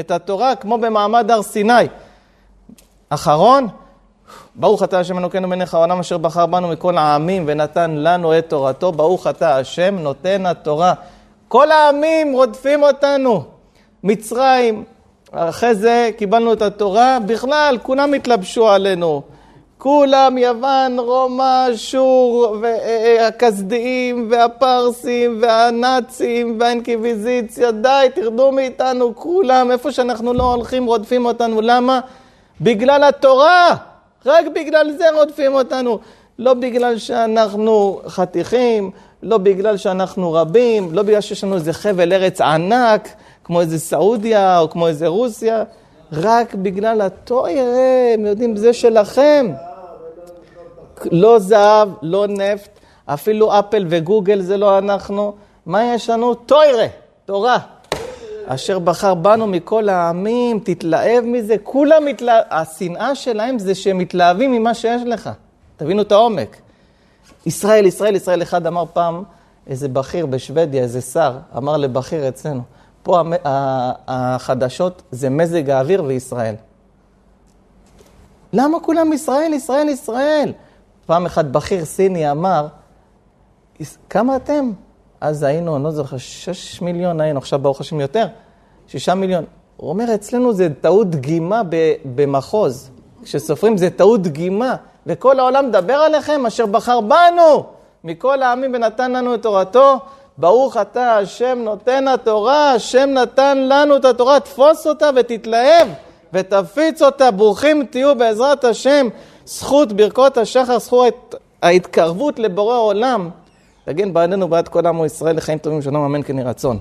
את התורה, כמו במעמד הר סיני. אחרון, ברוך אתה השם אלוקינו מלך העולם אשר בחר בנו מכל העמים ונתן לנו את תורתו, ברוך אתה השם נותן התורה. כל העמים רודפים אותנו. מצרים, אחרי זה קיבלנו את התורה, בכלל כולם התלבשו עלינו. כולם, יוון, רומא, שור, והכסדיים, והפרסים, והנאצים, והאינקוויזיציה, די, תרדו מאיתנו, כולם, איפה שאנחנו לא הולכים, רודפים אותנו. למה? בגלל התורה. רק בגלל זה רודפים אותנו. לא בגלל שאנחנו חתיכים, לא בגלל שאנחנו רבים, לא בגלל שיש לנו איזה חבל ארץ ענק, כמו איזה סעודיה או כמו איזה רוסיה, רק בגלל הטוירה, הם יודעים, זה שלכם. לא זהב, לא נפט, אפילו אפל וגוגל זה לא אנחנו. מה יש לנו? טוירה, תורה. אשר בחר בנו מכל העמים, תתלהב מזה, כולם מתלהב, השנאה שלהם זה שהם מתלהבים ממה שיש לך. תבינו את העומק. ישראל, ישראל, ישראל, אחד אמר פעם, איזה בכיר בשוודיה, איזה שר, אמר לבכיר אצלנו, פה החדשות זה מזג האוויר וישראל. למה כולם ישראל, ישראל, ישראל? פעם אחד בכיר סיני אמר, "יש- כמה אתם? אז היינו, אני לא זוכר, שש מיליון היינו, עכשיו ברוך השם יותר, שישה מיליון. הוא אומר, אצלנו זה טעות דגימה במחוז. כשסופרים זה טעות דגימה, וכל העולם מדבר עליכם, אשר בחר בנו מכל העמים ונתן לנו את תורתו. ברוך אתה, השם נותן התורה, השם נתן לנו את התורה, תפוס אותה ותתלהב ותפיץ אותה. ברוכים תהיו בעזרת השם. זכות ברכות השחר, זכות ההתקרבות לבורא עולם. תגן בעדנו בעד כל עמו ישראל לחיים טובים שלום אמן כן יהי רצון.